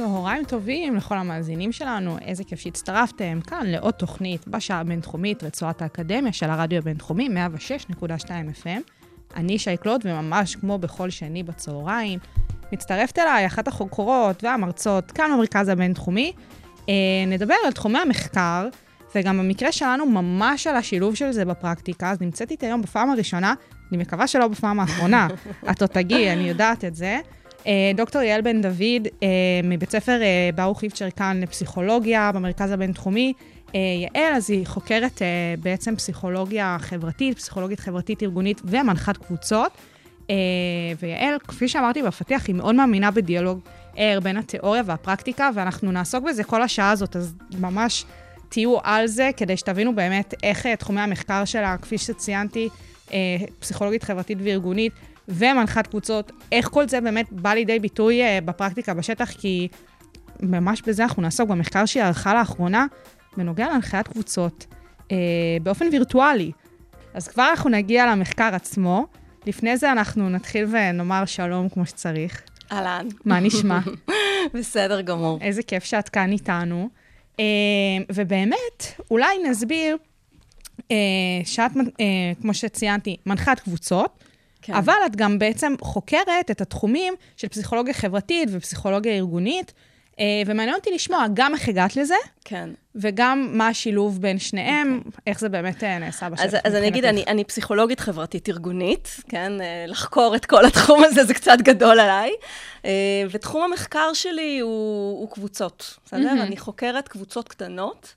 צהריים טובים לכל המאזינים שלנו, איזה כיף שהצטרפתם כאן לעוד תוכנית בשעה הבינתחומית, רצועת האקדמיה של הרדיו הבינתחומי, 106.2 FM. אני שי קלוט, וממש כמו בכל שני בצהריים, מצטרפת אליי אחת החוקרות והמרצות כאן במרכז הבינתחומי. אה, נדבר על תחומי המחקר, וגם במקרה שלנו ממש על השילוב של זה בפרקטיקה, אז נמצאת איתי היום בפעם הראשונה, אני מקווה שלא בפעם האחרונה, את עוד תגיעי, אני יודעת את זה. אה, דוקטור יעל בן דוד, אה, מבית ספר אה, ברוך איפצ'ר כאן לפסיכולוגיה במרכז הבינתחומי. יעל, אז היא חוקרת בעצם פסיכולוגיה חברתית, פסיכולוגית חברתית ארגונית ומנחת קבוצות. ויעל, כפי שאמרתי בפתיח, היא מאוד מאמינה בדיאלוג ער בין התיאוריה והפרקטיקה, ואנחנו נעסוק בזה כל השעה הזאת, אז ממש תהיו על זה, כדי שתבינו באמת איך תחומי המחקר שלה, כפי שציינתי, פסיכולוגית חברתית וארגונית, ומנחת קבוצות, איך כל זה באמת בא לידי ביטוי uh, בפרקטיקה בשטח, כי ממש בזה אנחנו נעסוק במחקר שהיא ערכה לאחרונה, בנוגע להנחיית קבוצות uh, באופן וירטואלי. אז כבר אנחנו נגיע למחקר עצמו. לפני זה אנחנו נתחיל ונאמר שלום כמו שצריך. אהלן. מה נשמע? בסדר גמור. איזה כיף שאת כאן איתנו. Uh, ובאמת, אולי נסביר uh, שאת, uh, כמו שציינתי, מנחת קבוצות, כן. אבל את גם בעצם חוקרת את התחומים של פסיכולוגיה חברתית ופסיכולוגיה ארגונית, אה, ומעניין אותי לשמוע גם איך הגעת לזה, כן. וגם מה השילוב בין שניהם, okay. אוקיי. איך זה באמת אה, נעשה בשטח. אז, אז אני אגיד, אני, אני פסיכולוגית חברתית ארגונית, כן? אה, לחקור את כל התחום הזה זה קצת גדול עליי. ותחום המחקר שלי הוא, הוא קבוצות, בסדר? Mm-hmm. אני חוקרת קבוצות קטנות.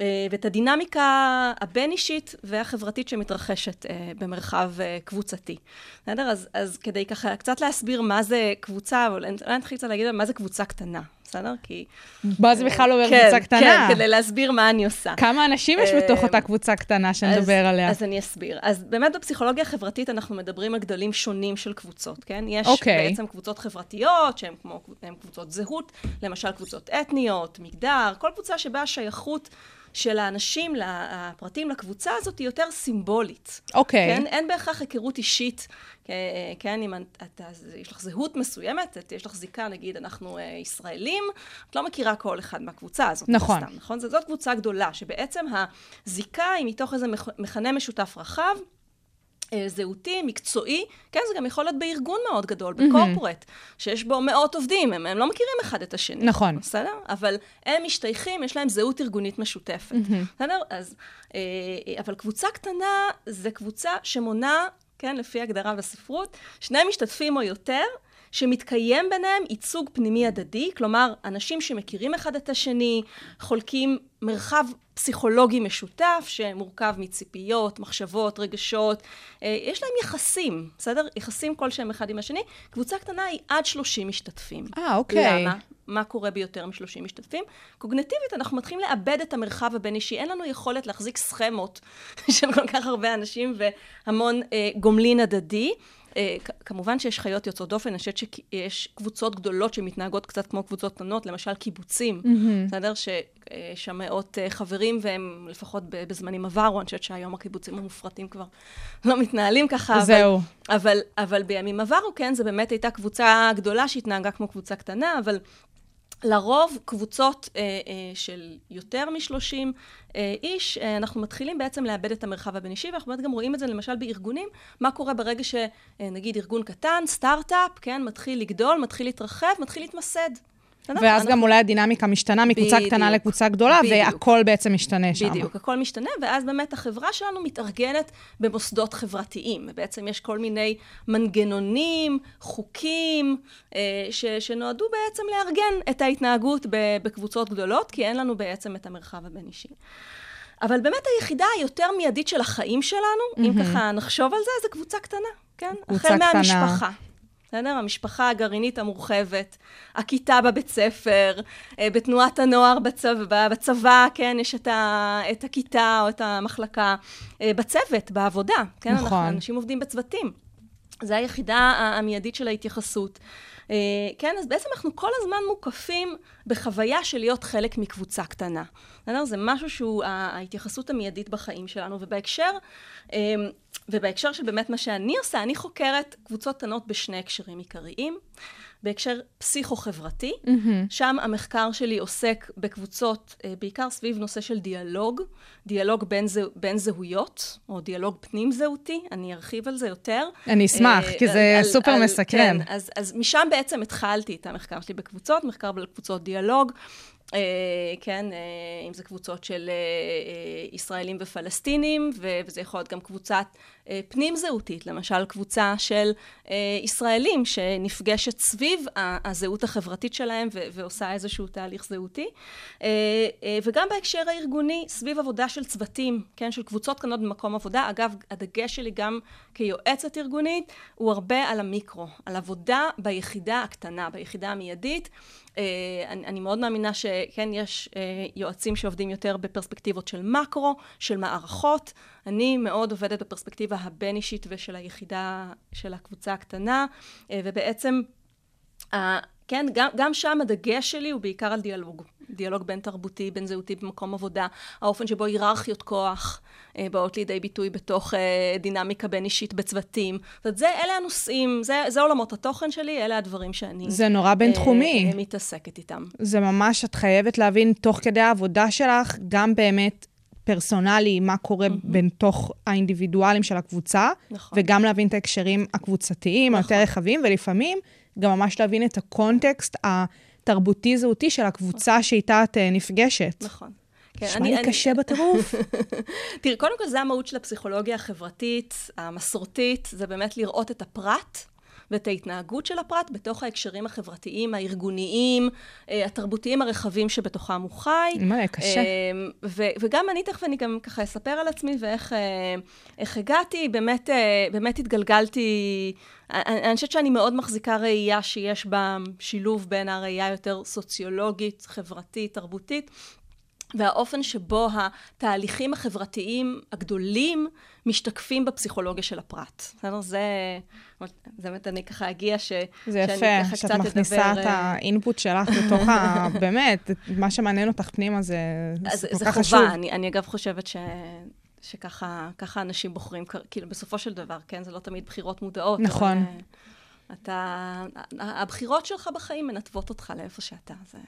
אה, ואת הדינמיקה הבין-אישית והחברתית שמתרחשת אה, במרחב אה, קבוצתי. בסדר? אז, אז כדי ככה קצת להסביר מה זה קבוצה, אבל אולי נתחיל קצת להגיד מה זה קבוצה קטנה. בסדר? כי... מה זה בכלל אומר כן, קבוצה קטנה? כן, כדי להסביר מה אני עושה. כמה אנשים יש בתוך אותה קבוצה קטנה שנדבר עליה? אז אני אסביר. אז באמת בפסיכולוגיה החברתית אנחנו מדברים על גדלים שונים של קבוצות, כן? יש okay. אוקיי. בעצם קבוצות חברתיות, שהן כמו, קבוצות זהות, למשל קבוצות אתניות, מגדר, כל קבוצה שבה השייכות של האנשים, הפרטים לקבוצה הזאת, היא יותר סימבולית. אוקיי. Okay. כן? אין בהכרח היכרות אישית, כן? אם את, יש לך זהות מסוימת, את, יש לך זיקה, נגיד, אנחנו uh, ישראלים, את לא מכירה כל אחד מהקבוצה הזאת. נכון. סתם, נכון? זאת קבוצה גדולה, שבעצם הזיקה היא מתוך איזה מכנה משותף רחב. אה, זהותי, מקצועי, כן, זה גם יכול להיות בארגון מאוד גדול, בקורפורט, mm-hmm. שיש בו מאות עובדים, הם, הם לא מכירים אחד את השני. נכון. בסדר? אבל הם משתייכים, יש להם זהות ארגונית משותפת. Mm-hmm. בסדר? אז, אה, אבל קבוצה קטנה זה קבוצה שמונה, כן, לפי הגדרה בספרות, שני משתתפים או יותר, שמתקיים ביניהם ייצוג פנימי הדדי, כלומר, אנשים שמכירים אחד את השני, חולקים מרחב פסיכולוגי משותף שמורכב מציפיות, מחשבות, רגשות, אה, יש להם יחסים, בסדר? יחסים כלשהם אחד עם השני. קבוצה קטנה היא עד 30 משתתפים. אה, אוקיי. למה? מה קורה ביותר מ-30 משתתפים? קוגנטיבית, אנחנו מתחילים לאבד את המרחב הבין-אישי. אין לנו יכולת להחזיק סכמות של כל כך הרבה אנשים והמון אה, גומלין הדדי. אה, כמובן שיש חיות יוצאות דופן, אני חושבת שיש קבוצות גדולות שמתנהגות קצת כמו קבוצות קטנות, למשל קיבוצים, בסדר? שיש שם מאות אה, חברים, והם לפחות בזמנים עברו, אני חושבת שהיום הקיבוצים המופרטים כבר לא מתנהלים ככה. זהו. אבל, אבל, אבל בימים עברו, כן, זו באמת הייתה קבוצה גדולה שהתנהגה כמו קבוצה קטנה, אבל... לרוב קבוצות אה, אה, של יותר מ-30 אה, איש, אה, אנחנו מתחילים בעצם לאבד את המרחב הבין-אישי, ואנחנו באמת גם רואים את זה למשל בארגונים, מה קורה ברגע שנגיד אה, ארגון קטן, סטארט-אפ, כן, מתחיל לגדול, מתחיל להתרחב, מתחיל להתמסד. ואז אנחנו... גם אולי הדינמיקה משתנה מקבוצה בדיוק, קטנה לקבוצה גדולה, בדיוק. והכל בעצם משתנה שם. בדיוק, הכל משתנה, ואז באמת החברה שלנו מתארגנת במוסדות חברתיים. ובעצם יש כל מיני מנגנונים, חוקים, אה, ש, שנועדו בעצם לארגן את ההתנהגות בקבוצות גדולות, כי אין לנו בעצם את המרחב הבין-אישי. אבל באמת היחידה היותר מיידית של החיים שלנו, mm-hmm. אם ככה נחשוב על זה, זה קבוצה קטנה, כן? קבוצה החל מהמשפחה. בסדר? המשפחה הגרעינית המורחבת, הכיתה בבית ספר, אה, בתנועת הנוער בצבא, בצבא כן, יש את, ה, את הכיתה או את המחלקה, אה, בצוות, בעבודה, כן? נכון. אנחנו, אנשים עובדים בצוותים. זו היחידה המיידית של ההתייחסות. אה, כן, אז בעצם אנחנו כל הזמן מוקפים בחוויה של להיות חלק מקבוצה קטנה. בסדר? זה משהו שהוא ההתייחסות המיידית בחיים שלנו, ובהקשר, אה, ובהקשר של באמת מה שאני עושה, אני חוקרת קבוצות קטנות בשני הקשרים עיקריים. בהקשר פסיכו-חברתי, mm-hmm. שם המחקר שלי עוסק בקבוצות, אה, בעיקר סביב נושא של דיאלוג, דיאלוג בין, זה, בין זהויות, או דיאלוג פנים-זהותי, אני ארחיב על זה יותר. אני אשמח, uh, כי זה על, סופר על, מסקרן. כן, אז, אז משם בעצם התחלתי את המחקר שלי בקבוצות, מחקר בקבוצות דיאלוג. אה, כן, אה, אם זה קבוצות של אה, ישראלים ופלסטינים, וזה יכול להיות גם קבוצת פנים-זהותית, למשל קבוצה של ישראלים שנפגשת סביב הזהות החברתית שלהם ועושה איזשהו תהליך זהותי. וגם בהקשר הארגוני, סביב עבודה של צוותים, כן, של קבוצות קטנות במקום עבודה. אגב, הדגש שלי גם כיועצת ארגונית הוא הרבה על המיקרו, על עבודה ביחידה הקטנה, ביחידה המיידית. אני, אני מאוד מאמינה שכן, יש יועצים שעובדים יותר בפרספקטיבות של מקרו, של מערכות. אני מאוד עובדת בפרספקטיבה הבין-אישית ושל היחידה של הקבוצה הקטנה, ובעצם, כן, גם, גם שם הדגש שלי הוא בעיקר על דיאלוג. דיאלוג בין תרבותי, בין זהותי במקום עבודה, האופן שבו היררכיות כוח אה, באות לידי ביטוי בתוך אה, דינמיקה בין אישית בצוותים. זאת אומרת, זה, אלה הנושאים, זה, זה עולמות התוכן שלי, אלה הדברים שאני... זה נורא בינתחומי. אה, מתעסקת איתם. זה ממש, את חייבת להבין תוך כדי העבודה שלך, גם באמת פרסונלי, מה קורה mm-hmm. בתוך האינדיבידואלים של הקבוצה, נכון. וגם להבין את ההקשרים הקבוצתיים, נכון. היותר רחבים, ולפעמים גם ממש להבין את הקונטקסט התרבותי-זהותי של הקבוצה נכון. שאיתה את נפגשת. נכון. כן, נשמע לי קשה בטירוף. תראי, קודם כל זה המהות של הפסיכולוגיה החברתית, המסורתית, זה באמת לראות את הפרט. ואת ההתנהגות של הפרט בתוך ההקשרים החברתיים, הארגוניים, אה, התרבותיים הרחבים שבתוכם הוא חי. מה, קשה. אה, ו- וגם אני תכף, אני גם ככה אספר על עצמי ואיך אה, הגעתי, באמת, באמת התגלגלתי, אני, אני חושבת שאני מאוד מחזיקה ראייה שיש בה שילוב בין הראייה היותר סוציולוגית, חברתית, תרבותית, והאופן שבו התהליכים החברתיים הגדולים משתקפים בפסיכולוגיה של הפרט. בסדר? זה, זה באמת, אני ככה אגיע ש... זה יפה, שאת מכניסה את אה, האינפוט שלך לתוך ה... באמת, מה שמעניין אותך פנימה זה, זה כל כך חשוב. זה חובה, אני, אני אגב חושבת ש... שככה אנשים בוחרים, כאילו בסופו של דבר, כן? זה לא תמיד בחירות מודעות. נכון. אבל, אה, אתה, הבחירות שלך בחיים מנתבות אותך לאיפה שאתה. זה...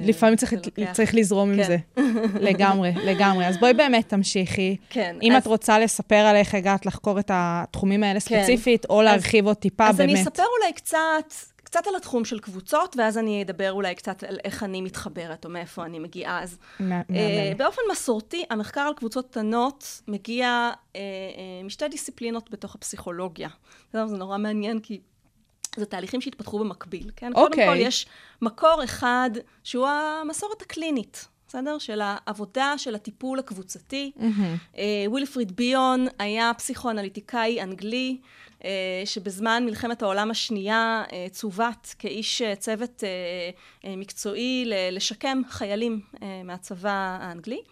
לפעמים צריך, צריך לזרום כן. עם זה. לגמרי, לגמרי. אז בואי באמת תמשיכי. כן. אם אז... את רוצה לספר על איך הגעת לחקור את התחומים האלה כן. ספציפית, או להרחיב עוד טיפה, אז באמת. אז אני אספר אולי קצת, קצת על התחום של קבוצות, ואז אני אדבר אולי קצת על איך אני מתחברת, או מאיפה אני מגיעה. אז מה, uh, באופן מסורתי, המחקר על קבוצות קטנות מגיע uh, uh, משתי דיסציפלינות בתוך הפסיכולוגיה. זה נורא מעניין, כי זה תהליכים שהתפתחו במקביל, כן? Okay. קודם אוקיי. כל, יש מקור אחד שהוא המסורת הקלינית, בסדר? של העבודה, של הטיפול הקבוצתי. Mm-hmm. ווילפריד ביון היה פסיכואנליטיקאי אנגלי, אה, שבזמן מלחמת העולם השנייה אה, צוות כאיש צוות מקצועי לשקם חיילים מהצבא האנגלי.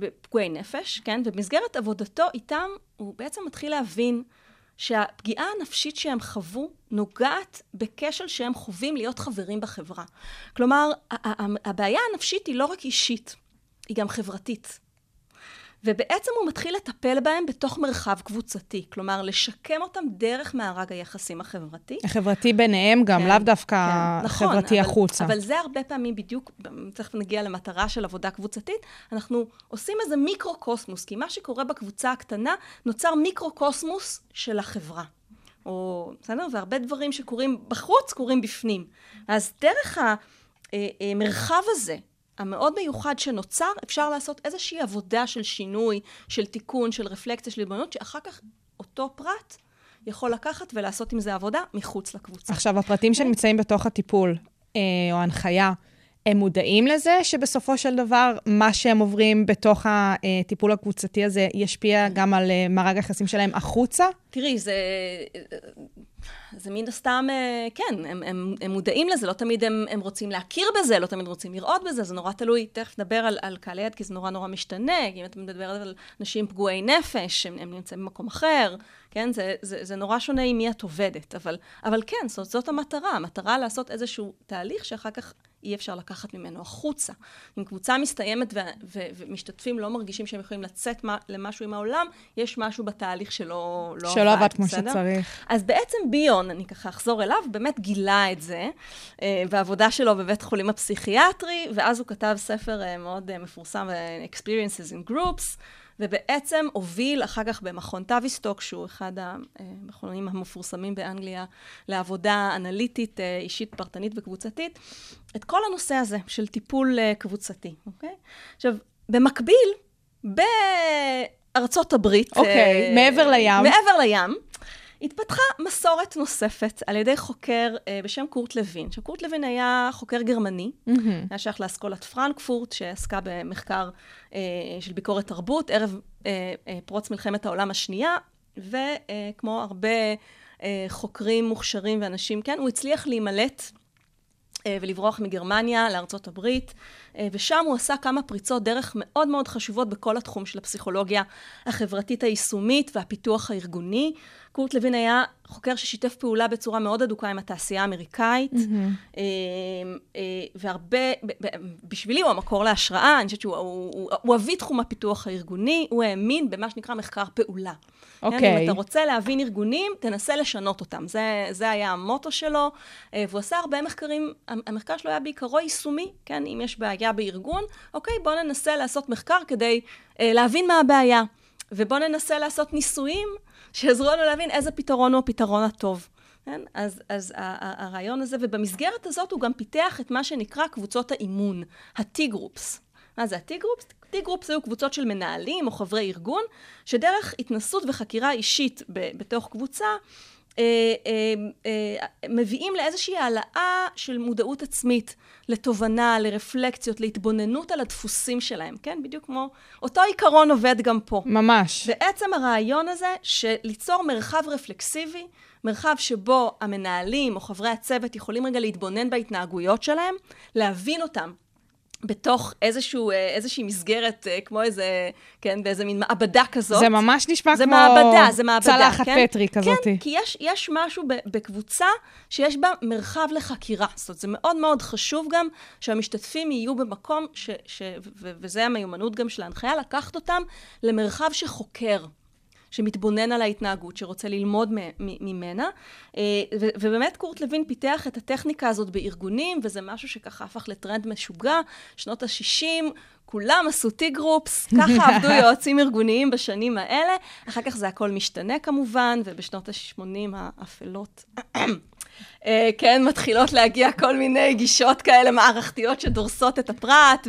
ופגועי נפש, כן? ובמסגרת עבודתו איתם, הוא בעצם מתחיל להבין שהפגיעה הנפשית שהם חוו נוגעת בכשל שהם חווים להיות חברים בחברה. כלומר, הבעיה הנפשית היא לא רק אישית, היא גם חברתית. ובעצם הוא מתחיל לטפל בהם בתוך מרחב קבוצתי, כלומר, לשקם אותם דרך מארג היחסים החברתי. החברתי ביניהם גם, כן, לאו דווקא כן, נכון, חברתי אבל, החוצה. אבל זה הרבה פעמים בדיוק, תכף נגיע למטרה של עבודה קבוצתית, אנחנו עושים איזה מיקרו-קוסמוס, כי מה שקורה בקבוצה הקטנה, נוצר מיקרו-קוסמוס של החברה. או, בסדר? והרבה דברים שקורים בחוץ, קורים בפנים. אז דרך המרחב אה, אה, הזה, המאוד מיוחד שנוצר, אפשר לעשות איזושהי עבודה של שינוי, של תיקון, של רפלקציה, של התבוננות, שאחר כך אותו פרט יכול לקחת ולעשות עם זה עבודה מחוץ לקבוצה. עכשיו, הפרטים שנמצאים בתוך הטיפול, אה, או ההנחיה, הם מודעים לזה שבסופו של דבר, מה שהם עוברים בתוך הטיפול הקבוצתי הזה ישפיע גם על אה, מארג היחסים שלהם החוצה? תראי, זה... זה מן הסתם, אה, כן, הם, הם, הם מודעים לזה, לא תמיד הם, הם רוצים להכיר בזה, לא תמיד רוצים לראות בזה, זה נורא תלוי, תכף נדבר על, על קהל יד, כי זה נורא נורא משתנה, אם אתה מדבר על אנשים פגועי נפש, הם, הם נמצאים במקום אחר, כן, זה, זה, זה נורא שונה עם מי את עובדת, אבל, אבל כן, זאת, זאת המטרה, המטרה לעשות איזשהו תהליך שאחר כך אי אפשר לקחת ממנו החוצה. אם קבוצה מסתיימת ו- ו- ומשתתפים לא מרגישים שהם יכולים לצאת מה- למשהו עם העולם, יש משהו בתהליך שלא לא שלא עבד, כמו בסדר? שצריך. אז בעצם ביון, אני ככה אחזור אליו, באמת גילה את זה אה, בעבודה שלו בבית חולים הפסיכיאטרי, ואז הוא כתב ספר אה, מאוד אה, מפורסם, אה, Experiences in Groups, ובעצם הוביל אחר כך במכון טאביסטוק, שהוא אחד המכונים המפורסמים באנגליה לעבודה אנליטית, אה, אישית, פרטנית וקבוצתית, את כל הנושא הזה של טיפול אה, קבוצתי, אוקיי? עכשיו, במקביל, בארצות הברית... אוקיי, אה, מעבר לים. מעבר לים. התפתחה מסורת נוספת על ידי חוקר אה, בשם קורט לוין. עכשיו, קורט לוין היה חוקר גרמני, היה שייך לאסכולת פרנקפורט, שעסקה במחקר אה, של ביקורת תרבות, ערב אה, אה, פרוץ מלחמת העולם השנייה, וכמו הרבה אה, חוקרים מוכשרים ואנשים, כן, הוא הצליח להימלט אה, ולברוח מגרמניה לארצות הברית, אה, ושם הוא עשה כמה פריצות דרך מאוד מאוד חשובות בכל התחום של הפסיכולוגיה החברתית היישומית והפיתוח הארגוני. קורט לוין היה חוקר ששיתף פעולה בצורה מאוד הדוקה עם התעשייה האמריקאית, mm-hmm. והרבה, בשבילי הוא המקור להשראה, אני חושבת שהוא הוא, הוא, הוא אבי תחום הפיתוח הארגוני, הוא האמין במה שנקרא מחקר פעולה. אוקיי. כן, אם אתה רוצה להבין ארגונים, תנסה לשנות אותם. זה, זה היה המוטו שלו, והוא עשה הרבה מחקרים, המחקר שלו היה בעיקרו יישומי, כן, אם יש בעיה בארגון, אוקיי, בואו ננסה לעשות מחקר כדי אה, להבין מה הבעיה. ובואו ננסה לעשות ניסויים שיעזרו לנו להבין איזה פתרון הוא הפתרון הטוב. כן? אז, אז הרעיון הזה, ובמסגרת הזאת הוא גם פיתח את מה שנקרא קבוצות האימון, ה-T-Groups. מה זה ה-T-Groups? T-Groups היו קבוצות של מנהלים או חברי ארגון, שדרך התנסות וחקירה אישית ב- בתוך קבוצה, אה, אה, אה, מביאים לאיזושהי העלאה של מודעות עצמית, לתובנה, לרפלקציות, להתבוננות על הדפוסים שלהם, כן? בדיוק כמו אותו עיקרון עובד גם פה. ממש. בעצם הרעיון הזה של ליצור מרחב רפלקסיבי, מרחב שבו המנהלים או חברי הצוות יכולים רגע להתבונן בהתנהגויות שלהם, להבין אותם, בתוך איזשהו, אה, איזושהי מסגרת, אה, כמו איזה, כן, באיזה מין מעבדה כזאת. זה ממש נשמע זה כמו מעבדה, זה מעבדה, צלחת כן? פטרי כזאת. כן, כי יש, יש משהו בקבוצה שיש בה מרחב לחקירה. זאת אומרת, זה מאוד מאוד חשוב גם שהמשתתפים יהיו במקום, ש, ש, ו, וזה המיומנות גם של ההנחיה, לקחת אותם למרחב שחוקר. שמתבונן על ההתנהגות, שרוצה ללמוד ממנה. אה, ובאמת קורט לוין פיתח את הטכניקה הזאת בארגונים, וזה משהו שככה הפך לטרנד משוגע. שנות ה-60, כולם עשו T-Groups, ככה עבדו יועצים ארגוניים בשנים האלה. אחר כך זה הכל משתנה כמובן, ובשנות ה-80 האפלות. אה, כן, מתחילות להגיע כל מיני גישות כאלה מערכתיות שדורסות את הפרט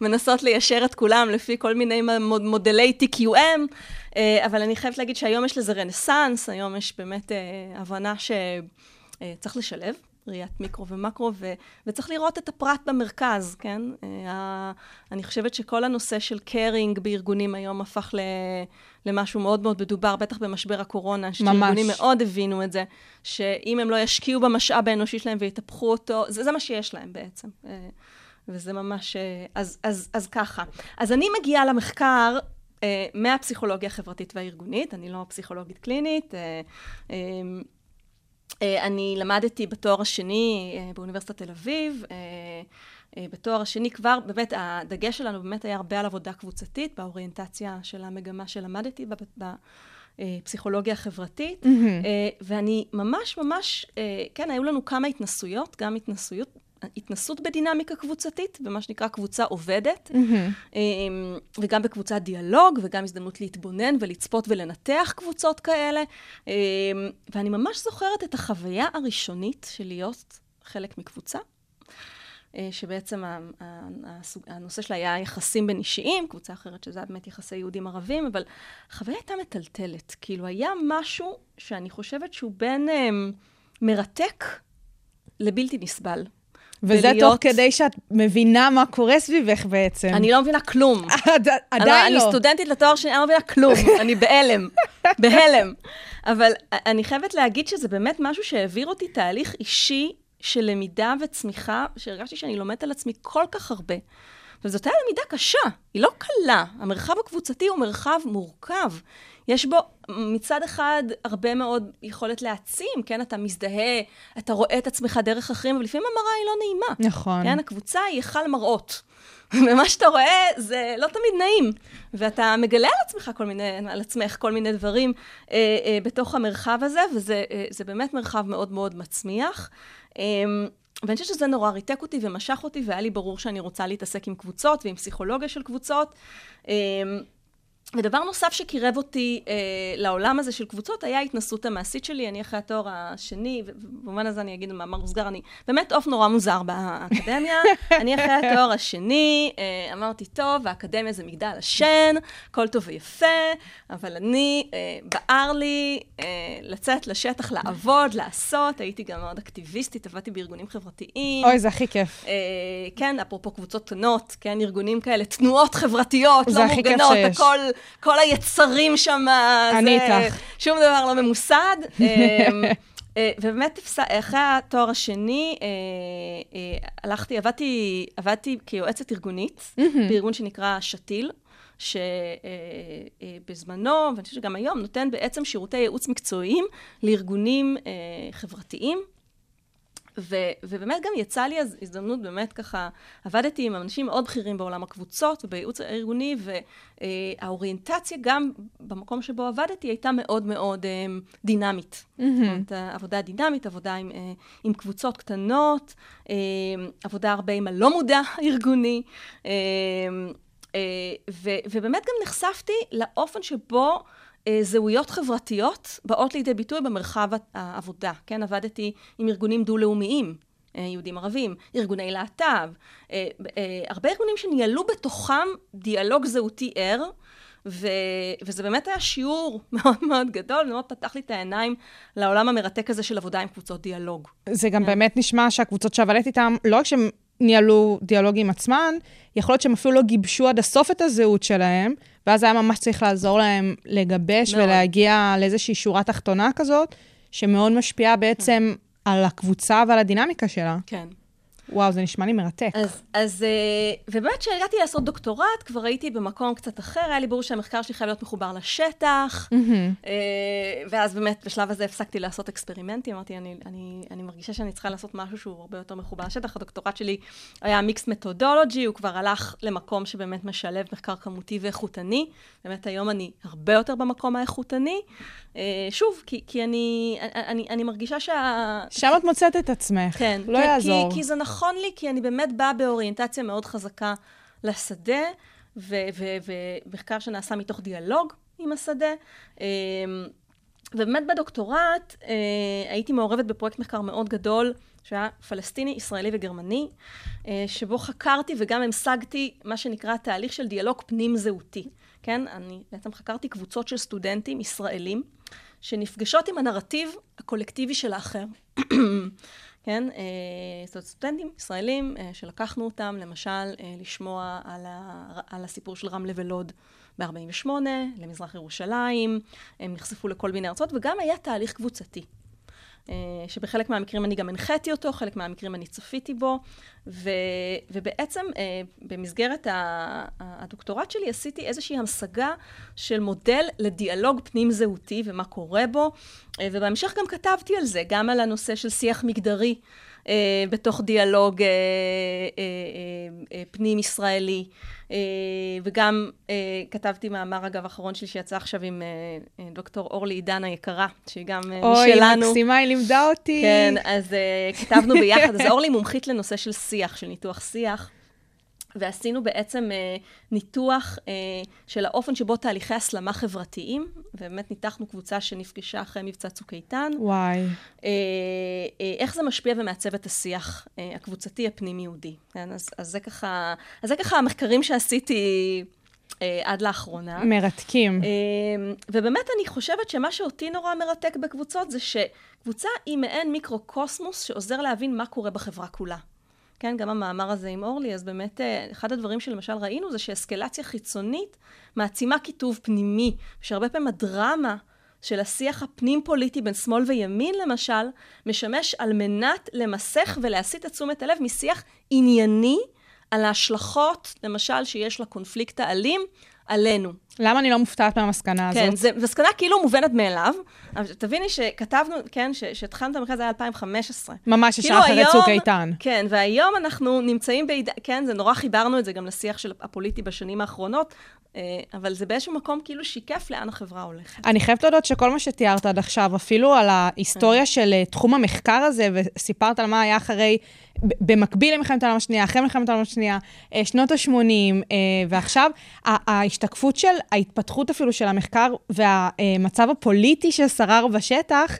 ומנסות ליישר את כולם לפי כל מיני מודלי TQM, אה, אבל אני חייבת להגיד שהיום יש לזה רנסאנס, היום יש באמת אה, הבנה שצריך לשלב. ראיית מיקרו ומקרו, ו, וצריך לראות את הפרט במרכז, כן? אני חושבת שכל הנושא של קרינג בארגונים היום הפך ל... למשהו מאוד מאוד מדובר, בטח במשבר הקורונה, שארגונים מאוד הבינו את זה, שאם הם לא ישקיעו במשאב האנושי שלהם ויטפחו אותו, זה, זה מה שיש להם בעצם. אה, וזה ממש... אה, אז, אז, אז ככה. אז אני מגיעה למחקר אה, מהפסיכולוגיה החברתית והארגונית, אני לא פסיכולוגית קלינית. אני למדתי בתואר השני באוניברסיטת תל אביב. אה, בתואר השני כבר, באמת, הדגש שלנו באמת היה הרבה על עבודה קבוצתית, באוריינטציה של המגמה שלמדתי בפסיכולוגיה החברתית, mm-hmm. ואני ממש ממש, אה, כן, היו לנו כמה התנסויות, גם התנסויות, התנסות בדינמיקה קבוצתית, במה שנקרא קבוצה עובדת, mm-hmm. וגם בקבוצת דיאלוג, וגם הזדמנות להתבונן ולצפות ולנתח קבוצות כאלה. ואני ממש זוכרת את החוויה הראשונית של להיות חלק מקבוצה. אה, שבעצם הנושא שלה היה יחסים בין אישיים, קבוצה אחרת שזה היה באמת יחסי יהודים ערבים, אבל החוויה הייתה מטלטלת. כאילו, היה משהו שאני חושבת שהוא בין um, מרתק לבלתי נסבל. וזה ולהיות- תוך כדי שאת מבינה מה קורה סביבך בעצם. אני לא מבינה כלום. עד- עדיין אני, לא. אני סטודנטית לתואר שני, אני לא מבינה כלום, אני בהלם, בהלם. אבל אני חייבת להגיד שזה באמת משהו שהעביר אותי תהליך אישי של למידה וצמיחה, שהרגשתי שאני לומדת על עצמי כל כך הרבה. וזאת הייתה למידה קשה, היא לא קלה. המרחב הקבוצתי הוא מרחב מורכב. יש בו מצד אחד הרבה מאוד יכולת להעצים, כן? אתה מזדהה, אתה רואה את עצמך דרך אחרים, ולפעמים המראה היא לא נעימה. נכון. כן, הקבוצה היא היכל מראות. ומה שאתה רואה זה לא תמיד נעים. ואתה מגלה על עצמך כל מיני, על עצמך כל מיני דברים אה, אה, בתוך המרחב הזה, וזה אה, באמת מרחב מאוד מאוד מצמיח. אה, ואני חושבת שזה נורא ריתק אותי ומשך אותי, והיה לי ברור שאני רוצה להתעסק עם קבוצות ועם פסיכולוגיה של קבוצות. אה, ודבר נוסף שקירב אותי אה, לעולם הזה של קבוצות היה ההתנסות המעשית שלי. אני אחרי התואר השני, ובמובן הזה אני אגיד במאמר מוסגר, אני באמת עוף נורא מוזר באקדמיה. אני אחרי התואר השני, אה, אמרתי, טוב, האקדמיה זה מגדל השן, הכל טוב ויפה, אבל אני, אה, בער לי אה, לצאת לשטח, לעבוד, לעשות. הייתי גם מאוד אקטיביסטית, עבדתי בארגונים חברתיים. אוי, זה הכי כיף. אה, כן, אפרופו קבוצות קטנות, כן, ארגונים כאלה, תנועות חברתיות, לא שיש. הכל, כל היצרים שם, אני זה, איתך. שום דבר לא ממוסד. אה, אה, ובאמת, אחרי התואר השני, אה, אה, הלכתי, עבדתי, עבדתי כיועצת ארגונית, בארגון שנקרא שתיל. שבזמנו, ואני חושבת שגם היום, נותן בעצם שירותי ייעוץ מקצועיים לארגונים אה, חברתיים. ו, ובאמת גם יצא לי אז הזדמנות, באמת ככה, עבדתי עם אנשים מאוד בכירים בעולם הקבוצות ובייעוץ הארגוני, והאוריינטציה גם במקום שבו עבדתי הייתה מאוד מאוד אה, דינמית. זאת אומרת, עבודה דינמית, עבודה עם, אה, עם קבוצות קטנות, אה, עבודה הרבה עם הלא מודע הארגוני. אה, אה, ו- ובאמת גם נחשפתי לאופן שבו זהויות חברתיות באות לידי ביטוי במרחב העבודה. כן, עבדתי עם ארגונים דו-לאומיים, אה, יהודים ערבים, ארגוני להט"ב, אה, אה, הרבה ארגונים שניהלו בתוכם דיאלוג זהותי ער, ו- וזה באמת היה שיעור מאוד מאוד גדול, ומאוד פתח לי את העיניים לעולם המרתק הזה של עבודה עם קבוצות דיאלוג. זה גם באמת נשמע שהקבוצות שעבדת איתן, לא רק שהן ניהלו דיאלוג עם עצמן, יכול להיות שהם אפילו לא גיבשו עד הסוף את הזהות שלהם, ואז היה ממש צריך לעזור להם לגבש מאוד. ולהגיע לאיזושהי שורה תחתונה כזאת, שמאוד משפיעה בעצם על הקבוצה ועל הדינמיקה שלה. כן. וואו, זה נשמע לי מרתק. אז, אז אה, ובאמת כשהגעתי לעשות דוקטורט, כבר הייתי במקום קצת אחר, היה לי ברור שהמחקר שלי חייב להיות מחובר לשטח, אה, ואז באמת בשלב הזה הפסקתי לעשות אקספרימנטים, אמרתי, אני, אני, אני מרגישה שאני צריכה לעשות משהו שהוא הרבה יותר מחובר לשטח. הדוקטורט שלי היה מיקס מתודולוגי, הוא כבר הלך למקום שבאמת משלב מחקר כמותי ואיכותני. באמת היום אני הרבה יותר במקום האיכותני. אה, שוב, כי, כי אני, אני, אני מרגישה שה... שם את מוצאת את עצמך. כן, לא כן, יעזור. כי, כי זה נכון לי, כי אני באמת באה באוריינטציה מאוד חזקה לשדה, ומחקר שנעשה מתוך דיאלוג עם השדה. אמ, ובאמת בדוקטורט אה, הייתי מעורבת בפרויקט מחקר מאוד גדול, שהיה פלסטיני, ישראלי וגרמני, אה, שבו חקרתי וגם המשגתי מה שנקרא תהליך של דיאלוג פנים-זהותי. כן, אני בעצם חקרתי קבוצות של סטודנטים ישראלים, שנפגשות עם הנרטיב הקולקטיבי של האחר. כן, אה, זאת אומרת, סטודנטים ישראלים אה, שלקחנו אותם, למשל, אה, לשמוע על, ה, על הסיפור של רמלה ולוד ב-48, למזרח ירושלים, הם נחשפו לכל מיני ארצות, וגם היה תהליך קבוצתי. אה, שבחלק מהמקרים אני גם הנחיתי אותו, חלק מהמקרים אני צפיתי בו, ו, ובעצם אה, במסגרת הדוקטורט שלי עשיתי איזושהי המשגה של מודל לדיאלוג פנים-זהותי ומה קורה בו, אה, ובהמשך גם כתבתי על זה, גם על הנושא של שיח מגדרי. בתוך דיאלוג אה, אה, אה, וגם אה, כתבתי מאמר, אגב, האחרון שלי שיצא עכשיו עם אה, דוקטור אורלי עידן היקרה, שהיא גם אוי, משלנו. מקסימה, היא לימדה אותי. כן, אז כתבנו ביחד. אז אורלי מומחית לנושא של שיח, של ניתוח שיח. ועשינו בעצם uh, ניתוח uh, של האופן שבו תהליכי הסלמה חברתיים, ובאמת ניתחנו קבוצה שנפגשה אחרי מבצע צוק איתן, וואי. uh, uh, איך זה משפיע ומעצב את השיח uh, הקבוצתי הפנים-יהודי. כן, אז, אז, זה ככה, אז זה ככה המחקרים שעשיתי uh, עד לאחרונה. מרתקים. אמ, ובאמת אני חושבת שמה שאותי נורא מרתק בקבוצות זה שקבוצה היא מעין מיקרוקוסמוס שעוזר להבין מה קורה בחברה כולה. כן, גם המאמר הזה עם אורלי, אז באמת, אה, אחד הדברים שלמשל ראינו זה שאסקלציה חיצונית מעצימה קיטוב פנימי, שהרבה פעמים הדרמה של השיח הפנים-פוליטי בין שמאל וימין, למשל, משמש על מנת למסך ולהסיט את תשומת הלב משיח ענייני על ההשלכות, למשל, שיש לקונפליקט האלים עלינו. למה אני לא מופתעת מהמסקנה הזאת? כן, זו מסקנה כאילו מובנת מאליו, אבל תביני שכתבנו, כן, שהתחלנו את המחקר זה היה 2015. ממש ישר כאילו אחרי היום- צוק איתן. כן, והיום אנחנו נמצאים בעידן, כן, זה נורא חיברנו את זה גם לשיח של הפוליטי בשנים האחרונות, אה, אבל זה באיזשהו מקום כאילו שיקף לאן החברה הולכת. אני חייבת להודות שכל מה שתיארת עד עכשיו, אפילו על ההיסטוריה של אה, תחום המחקר הזה, וסיפרת על מה היה אחרי, במקביל למלחמת העולם השנייה, אחרי מלחמת העולם השנייה, אה, שנות ה-80, ועכשיו, ההשתקפות של ההתפתחות אפילו של המחקר והמצב הפוליטי ששרר בשטח,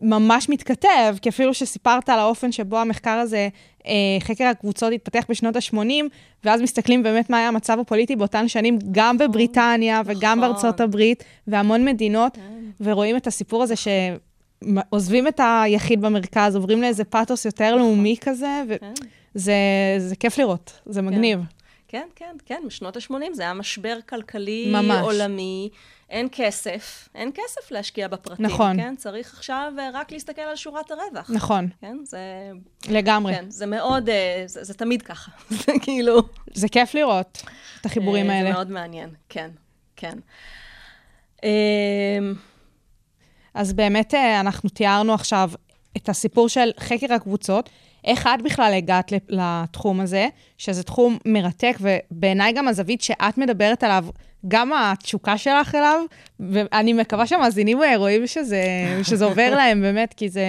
ממש מתכתב, כי אפילו שסיפרת על האופן שבו המחקר הזה, אה, חקר הקבוצות התפתח בשנות ה-80, ואז מסתכלים באמת מה היה המצב הפוליטי באותן שנים, גם בבריטניה וגם נכון. בארצות הברית, והמון מדינות, ורואים את הסיפור הזה שעוזבים את היחיד במרכז, עוברים לאיזה פאתוס יותר לאומי כזה, כן. וזה זה כיף לראות, זה מגניב. כן, כן, כן, בשנות ה-80 זה היה משבר כלכלי ממש. עולמי, אין כסף, אין כסף להשקיע בפרטים, נכון. כן? צריך עכשיו אה, רק להסתכל על שורת הרווח. נכון, כן, זה, לגמרי. כן, זה מאוד, אה, זה, זה תמיד ככה. זה כאילו... זה כיף לראות את החיבורים אה, האלה. זה מאוד מעניין, כן, כן. אה, אז באמת אנחנו תיארנו עכשיו את הסיפור של חקר הקבוצות. איך את בכלל הגעת לת- לתחום הזה, שזה תחום מרתק, ובעיניי גם הזווית שאת מדברת עליו, גם התשוקה שלך אליו, ואני מקווה שהמאזינים רואים שזה, שזה עובר להם באמת, כי זה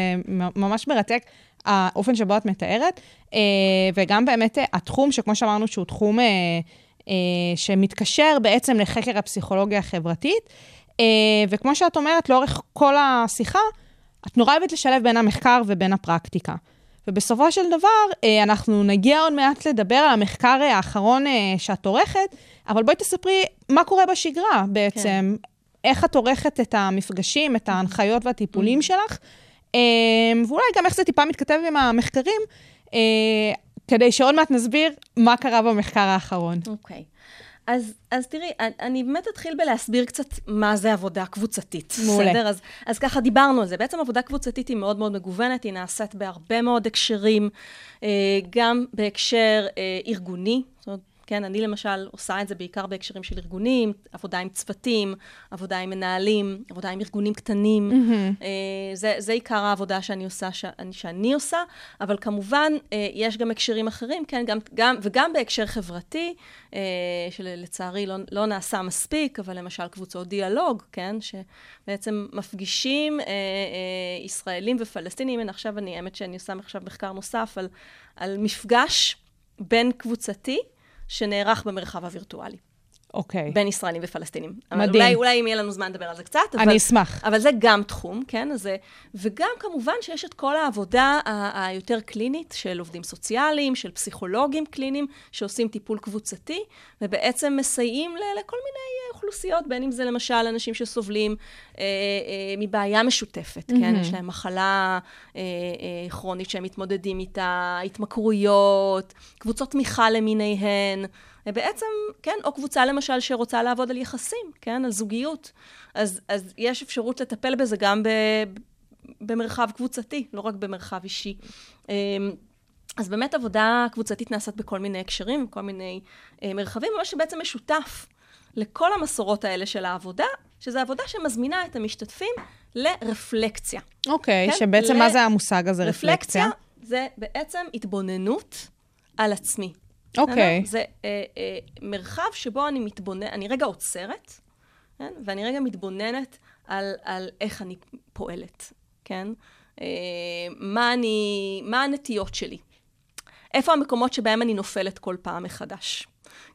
ממש מרתק, האופן שבו את מתארת, אה, וגם באמת אה, התחום, שכמו שאמרנו, שהוא תחום אה, שמתקשר בעצם לחקר הפסיכולוגיה החברתית, וכמו שאת אומרת, לאורך כל השיחה, את נורא אוהבת לשלב בין המחקר ובין הפרקטיקה. ובסופו של דבר, אה, אנחנו נגיע עוד מעט לדבר על המחקר אה, האחרון אה, שאת עורכת, אבל בואי תספרי מה קורה בשגרה בעצם. כן. איך את עורכת את המפגשים, את ההנחיות והטיפולים שלך, אה, ואולי גם איך זה טיפה מתכתב עם המחקרים, כדי שעוד מעט נסביר מה קרה במחקר האחרון. אוקיי. אז, אז תראי, אני, באמת אתחיל בלהסביר קצת מה זה עבודה קבוצתית. מעולה. בסדר? אז, אז ככה דיברנו על זה. בעצם עבודה קבוצתית היא מאוד מאוד מגוונת, היא נעשית בהרבה מאוד הקשרים, אה, גם בהקשר אה, ארגוני. זאת אומרת, כן, אני למשל עושה את זה בעיקר בהקשרים של ארגונים, עבודה עם צוותים, עבודה עם מנהלים, עבודה עם ארגונים קטנים. Mm-hmm. אה, זה, זה עיקר העבודה שאני עושה, שאני, שאני עושה, אבל כמובן אה, יש גם הקשרים אחרים, כן, גם, גם, וגם בהקשר חברתי, אה, שלצערי לא, לא נעשה מספיק, אבל למשל קבוצות דיאלוג, כן, שבעצם מפגישים ישראלים ופלסטינים. הנה עכשיו אני, האמת שאני עושה עכשיו מחקר נוסף על, על מפגש בין קבוצתי, שנערך במרחב הווירטואלי, אוקיי. בין ישראלים ופלסטינים. אבל מדהים. אולי, אולי אם יהיה לנו זמן לדבר על זה קצת, אבל... אני אשמח. אבל זה גם תחום, כן? אז זה, וגם כמובן שיש את כל העבודה היותר קלינית של עובדים סוציאליים, של פסיכולוגים קליניים, שעושים טיפול קבוצתי, ובעצם מסייעים ל- לכל מיני אוכלוסיות, בין אם זה למשל אנשים שסובלים אה, אה, מבעיה משותפת, mm-hmm. כן? יש להם מחלה אה, אה, כרונית שהם מתמודדים איתה, התמכרויות, קבוצות תמיכה למיניהן. ובעצם, כן, או קבוצה למשל שרוצה לעבוד על יחסים, כן, על זוגיות. אז, אז יש אפשרות לטפל בזה גם ב, במרחב קבוצתי, לא רק במרחב אישי. אמ, אז באמת עבודה קבוצתית נעשית בכל מיני הקשרים, בכל מיני אה, מרחבים, ומה שבעצם משותף לכל המסורות האלה של העבודה, שזו עבודה שמזמינה את המשתתפים לרפלקציה. אוקיי, כן, שבעצם ל- מה זה המושג הזה, רפלקציה? זה בעצם התבוננות על עצמי. אוקיי. בסדר? זה אה, אה, מרחב שבו אני מתבונן, אני רגע עוצרת, כן? ואני רגע מתבוננת על, על איך אני פועלת, כן? אה, מה, אני, מה הנטיות שלי? איפה המקומות שבהם אני נופלת כל פעם מחדש?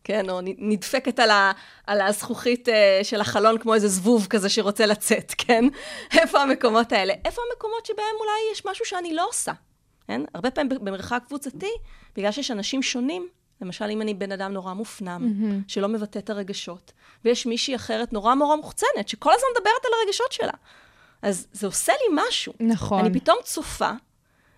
כן, או נדפקת על, ה, על הזכוכית אה, של החלון כמו איזה זבוב כזה שרוצה לצאת, כן? איפה המקומות האלה? איפה המקומות שבהם אולי יש משהו שאני לא עושה? כן? הרבה פעמים במרחק קבוצתי, בגלל שיש אנשים שונים, למשל אם אני בן אדם נורא מופנם, mm-hmm. שלא מבטא את הרגשות, ויש מישהי אחרת נורא נורא מוחצנת, שכל הזמן מדברת על הרגשות שלה. אז זה עושה לי משהו. נכון. אני פתאום צופה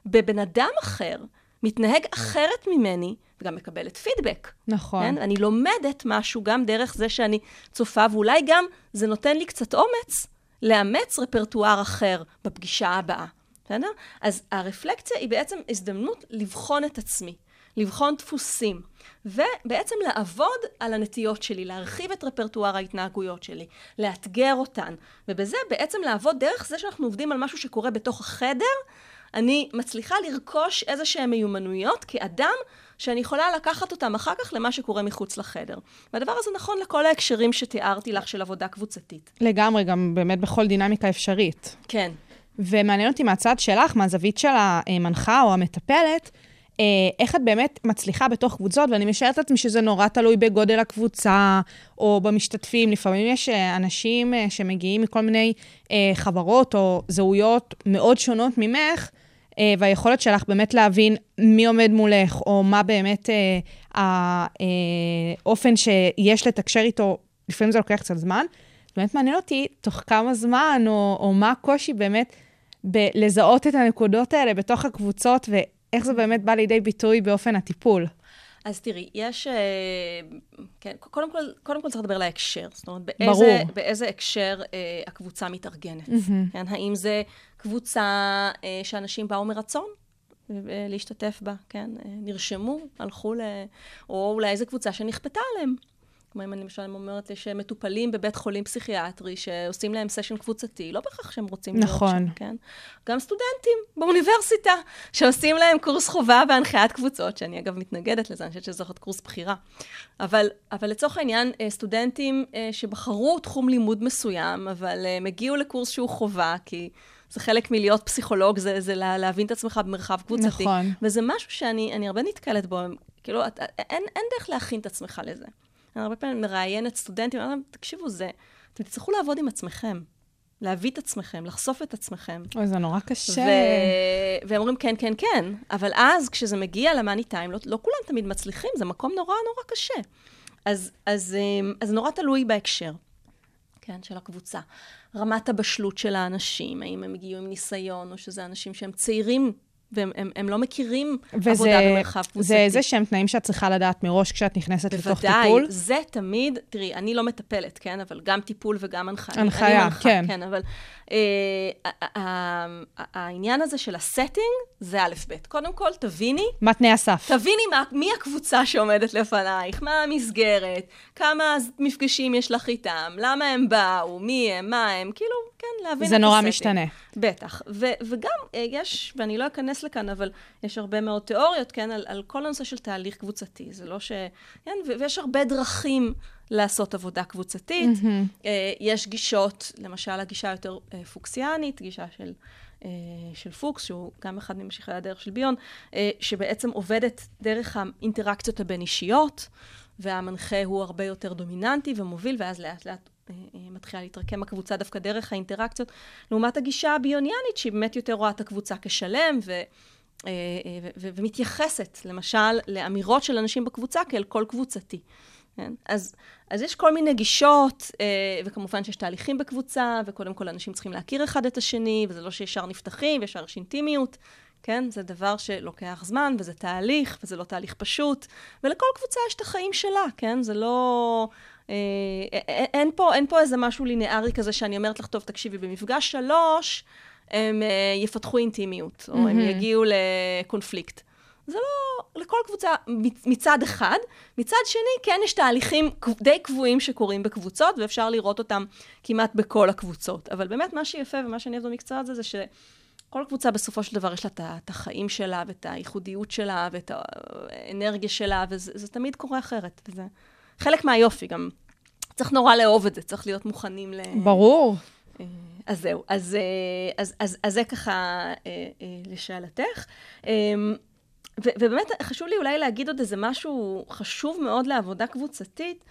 בבן אדם אחר, מתנהג אחרת ממני, וגם מקבלת פידבק. נכון. כן? אני לומדת משהו גם דרך זה שאני צופה, ואולי גם זה נותן לי קצת אומץ לאמץ רפרטואר אחר בפגישה הבאה. בסדר? אז הרפלקציה היא בעצם הזדמנות לבחון את עצמי, לבחון דפוסים, ובעצם לעבוד על הנטיות שלי, להרחיב את רפרטואר ההתנהגויות שלי, לאתגר אותן, ובזה בעצם לעבוד דרך זה שאנחנו עובדים על משהו שקורה בתוך החדר, אני מצליחה לרכוש איזה שהן מיומנויות כאדם שאני יכולה לקחת אותם אחר כך למה שקורה מחוץ לחדר. והדבר הזה נכון לכל ההקשרים שתיארתי לך של עבודה קבוצתית. לגמרי, גם באמת בכל דינמיקה אפשרית. כן. ומעניין אותי מהצד שלך, מהזווית של המנחה או המטפלת, איך את באמת מצליחה בתוך קבוצות, ואני משערת לעצמי שזה נורא תלוי בגודל הקבוצה או במשתתפים. לפעמים יש אה, אנשים אה, שמגיעים מכל מיני חברות או זהויות מאוד שונות ממך, והיכולת שלך באמת להבין מי עומד מולך, או מה באמת האופן שיש לתקשר איתו, לפעמים זה לוקח קצת זמן. באמת מעניין אותי תוך כמה זמן, או, או מה הקושי באמת בלזהות את הנקודות האלה בתוך הקבוצות, ואיך זה באמת בא לידי ביטוי באופן הטיפול. אז תראי, יש... אה, כן, קודם כל, קודם כל צריך לדבר על ההקשר. זאת אומרת, באיזה, ברור. באיזה הקשר אה, הקבוצה מתארגנת. Mm-hmm. כן, האם זה קבוצה אה, שאנשים באו מרצון? אה, להשתתף בה, כן? אה, נרשמו, הלכו ל... או אולי איזו קבוצה שנכפתה עליהם. כמו אם אני למשל אומרת לי שהם מטופלים בבית חולים פסיכיאטרי, שעושים להם סשן קבוצתי, לא בהכרח שהם רוצים נכון. להיות שם, כן? גם סטודנטים באוניברסיטה, שעושים להם קורס חובה בהנחיית קבוצות, שאני אגב מתנגדת לזה, אני חושבת שזה להיות קורס בחירה. אבל, אבל לצורך העניין, אה, סטודנטים אה, שבחרו תחום לימוד מסוים, אבל הם הגיעו לקורס שהוא חובה, כי... זה חלק מלהיות פסיכולוג, זה, זה לה, להבין את עצמך במרחב קבוצתי. נכון. וזה משהו שאני הרבה נתקלת בו, כאילו, את, אין, אין דרך להכין את עצמך לזה. אני הרבה פעמים מראיינת סטודנטים, אני אומרת, תקשיבו, זה, אתם תצטרכו לעבוד עם עצמכם. להביא את עצמכם, לחשוף את עצמכם. אוי, זה נורא קשה. ו... והם אומרים, כן, כן, כן. אבל אז, כשזה מגיע למאני טיים, לא, לא כולם תמיד מצליחים, זה מקום נורא נורא קשה. אז, אז, אמ, אז נורא תלוי בהקשר, כן, של הקבוצה. רמת הבשלות של האנשים, האם הם הגיעו עם ניסיון, או שזה אנשים שהם צעירים והם הם, הם לא מכירים וזה, עבודה במרחב קבוצתי. זה איזה שהם תנאים שאת צריכה לדעת מראש כשאת נכנסת לתוך טיפול? בוודאי, זה תמיד, תראי, אני לא מטפלת, כן? אבל גם טיפול וגם הנחיה. הנחיה, מנחה, כן. כן, אבל אה, העניין הזה של הסטינג, זה א' ב'. קודם כל, תביני, מה תנאי הסף? תביני מה, מי הקבוצה שעומדת לפנייך, מה המסגרת, כמה מפגשים יש לך איתם, למה הם באו, מי הם, מה הם, כאילו, כן, להבין את ה setting. זה נורא משתנה. בטח. ו- וגם אה, יש, ואני לא אכנס לכאן, אבל יש הרבה מאוד תיאוריות, כן, על, על כל הנושא של תהליך קבוצתי. זה לא ש... כן, ו- ויש הרבה דרכים לעשות עבודה קבוצתית. Mm-hmm. יש גישות, למשל הגישה היותר אה, פוקסיאנית, גישה של... של פוקס, שהוא גם אחד ממשיכי הדרך של ביון, שבעצם עובדת דרך האינטראקציות הבין-אישיות, והמנחה הוא הרבה יותר דומיננטי ומוביל, ואז לאט לאט מתחילה להתרקם הקבוצה דווקא דרך האינטראקציות, לעומת הגישה הביוניאנית, שהיא באמת יותר רואה את הקבוצה כשלם, ו... ו- ומתייחסת, למשל, לאמירות של אנשים בקבוצה כאל כל קבוצתי. כן? אז, אז יש כל מיני גישות, וכמובן שיש תהליכים בקבוצה, וקודם כל אנשים צריכים להכיר אחד את השני, וזה לא שישר נפתחים, וישר יש אינטימיות, כן? זה דבר שלוקח זמן, וזה תהליך, וזה לא תהליך פשוט, ולכל קבוצה יש את החיים שלה, כן? זה לא... אין פה, אין פה איזה משהו לינארי כזה שאני אומרת לך, טוב, תקשיבי, במפגש שלוש, הם יפתחו אינטימיות, או mm-hmm. הם יגיעו לקונפליקט. זה לא לכל קבוצה מצד אחד. מצד שני, כן יש תהליכים די קבועים שקורים בקבוצות, ואפשר לראות אותם כמעט בכל הקבוצות. אבל באמת, מה שיפה ומה שאני אוהב במקצוע הזה, זה שכל קבוצה בסופו של דבר יש לה את החיים שלה, ואת הייחודיות שלה, ואת האנרגיה שלה, וזה תמיד קורה אחרת. וזה חלק מהיופי גם. צריך נורא לאהוב את זה, צריך להיות מוכנים ל... ברור. אז זהו, אז, אז, אז, אז זה ככה לשאלתך. ובאמת חשוב לי אולי להגיד עוד איזה משהו חשוב מאוד לעבודה קבוצתית,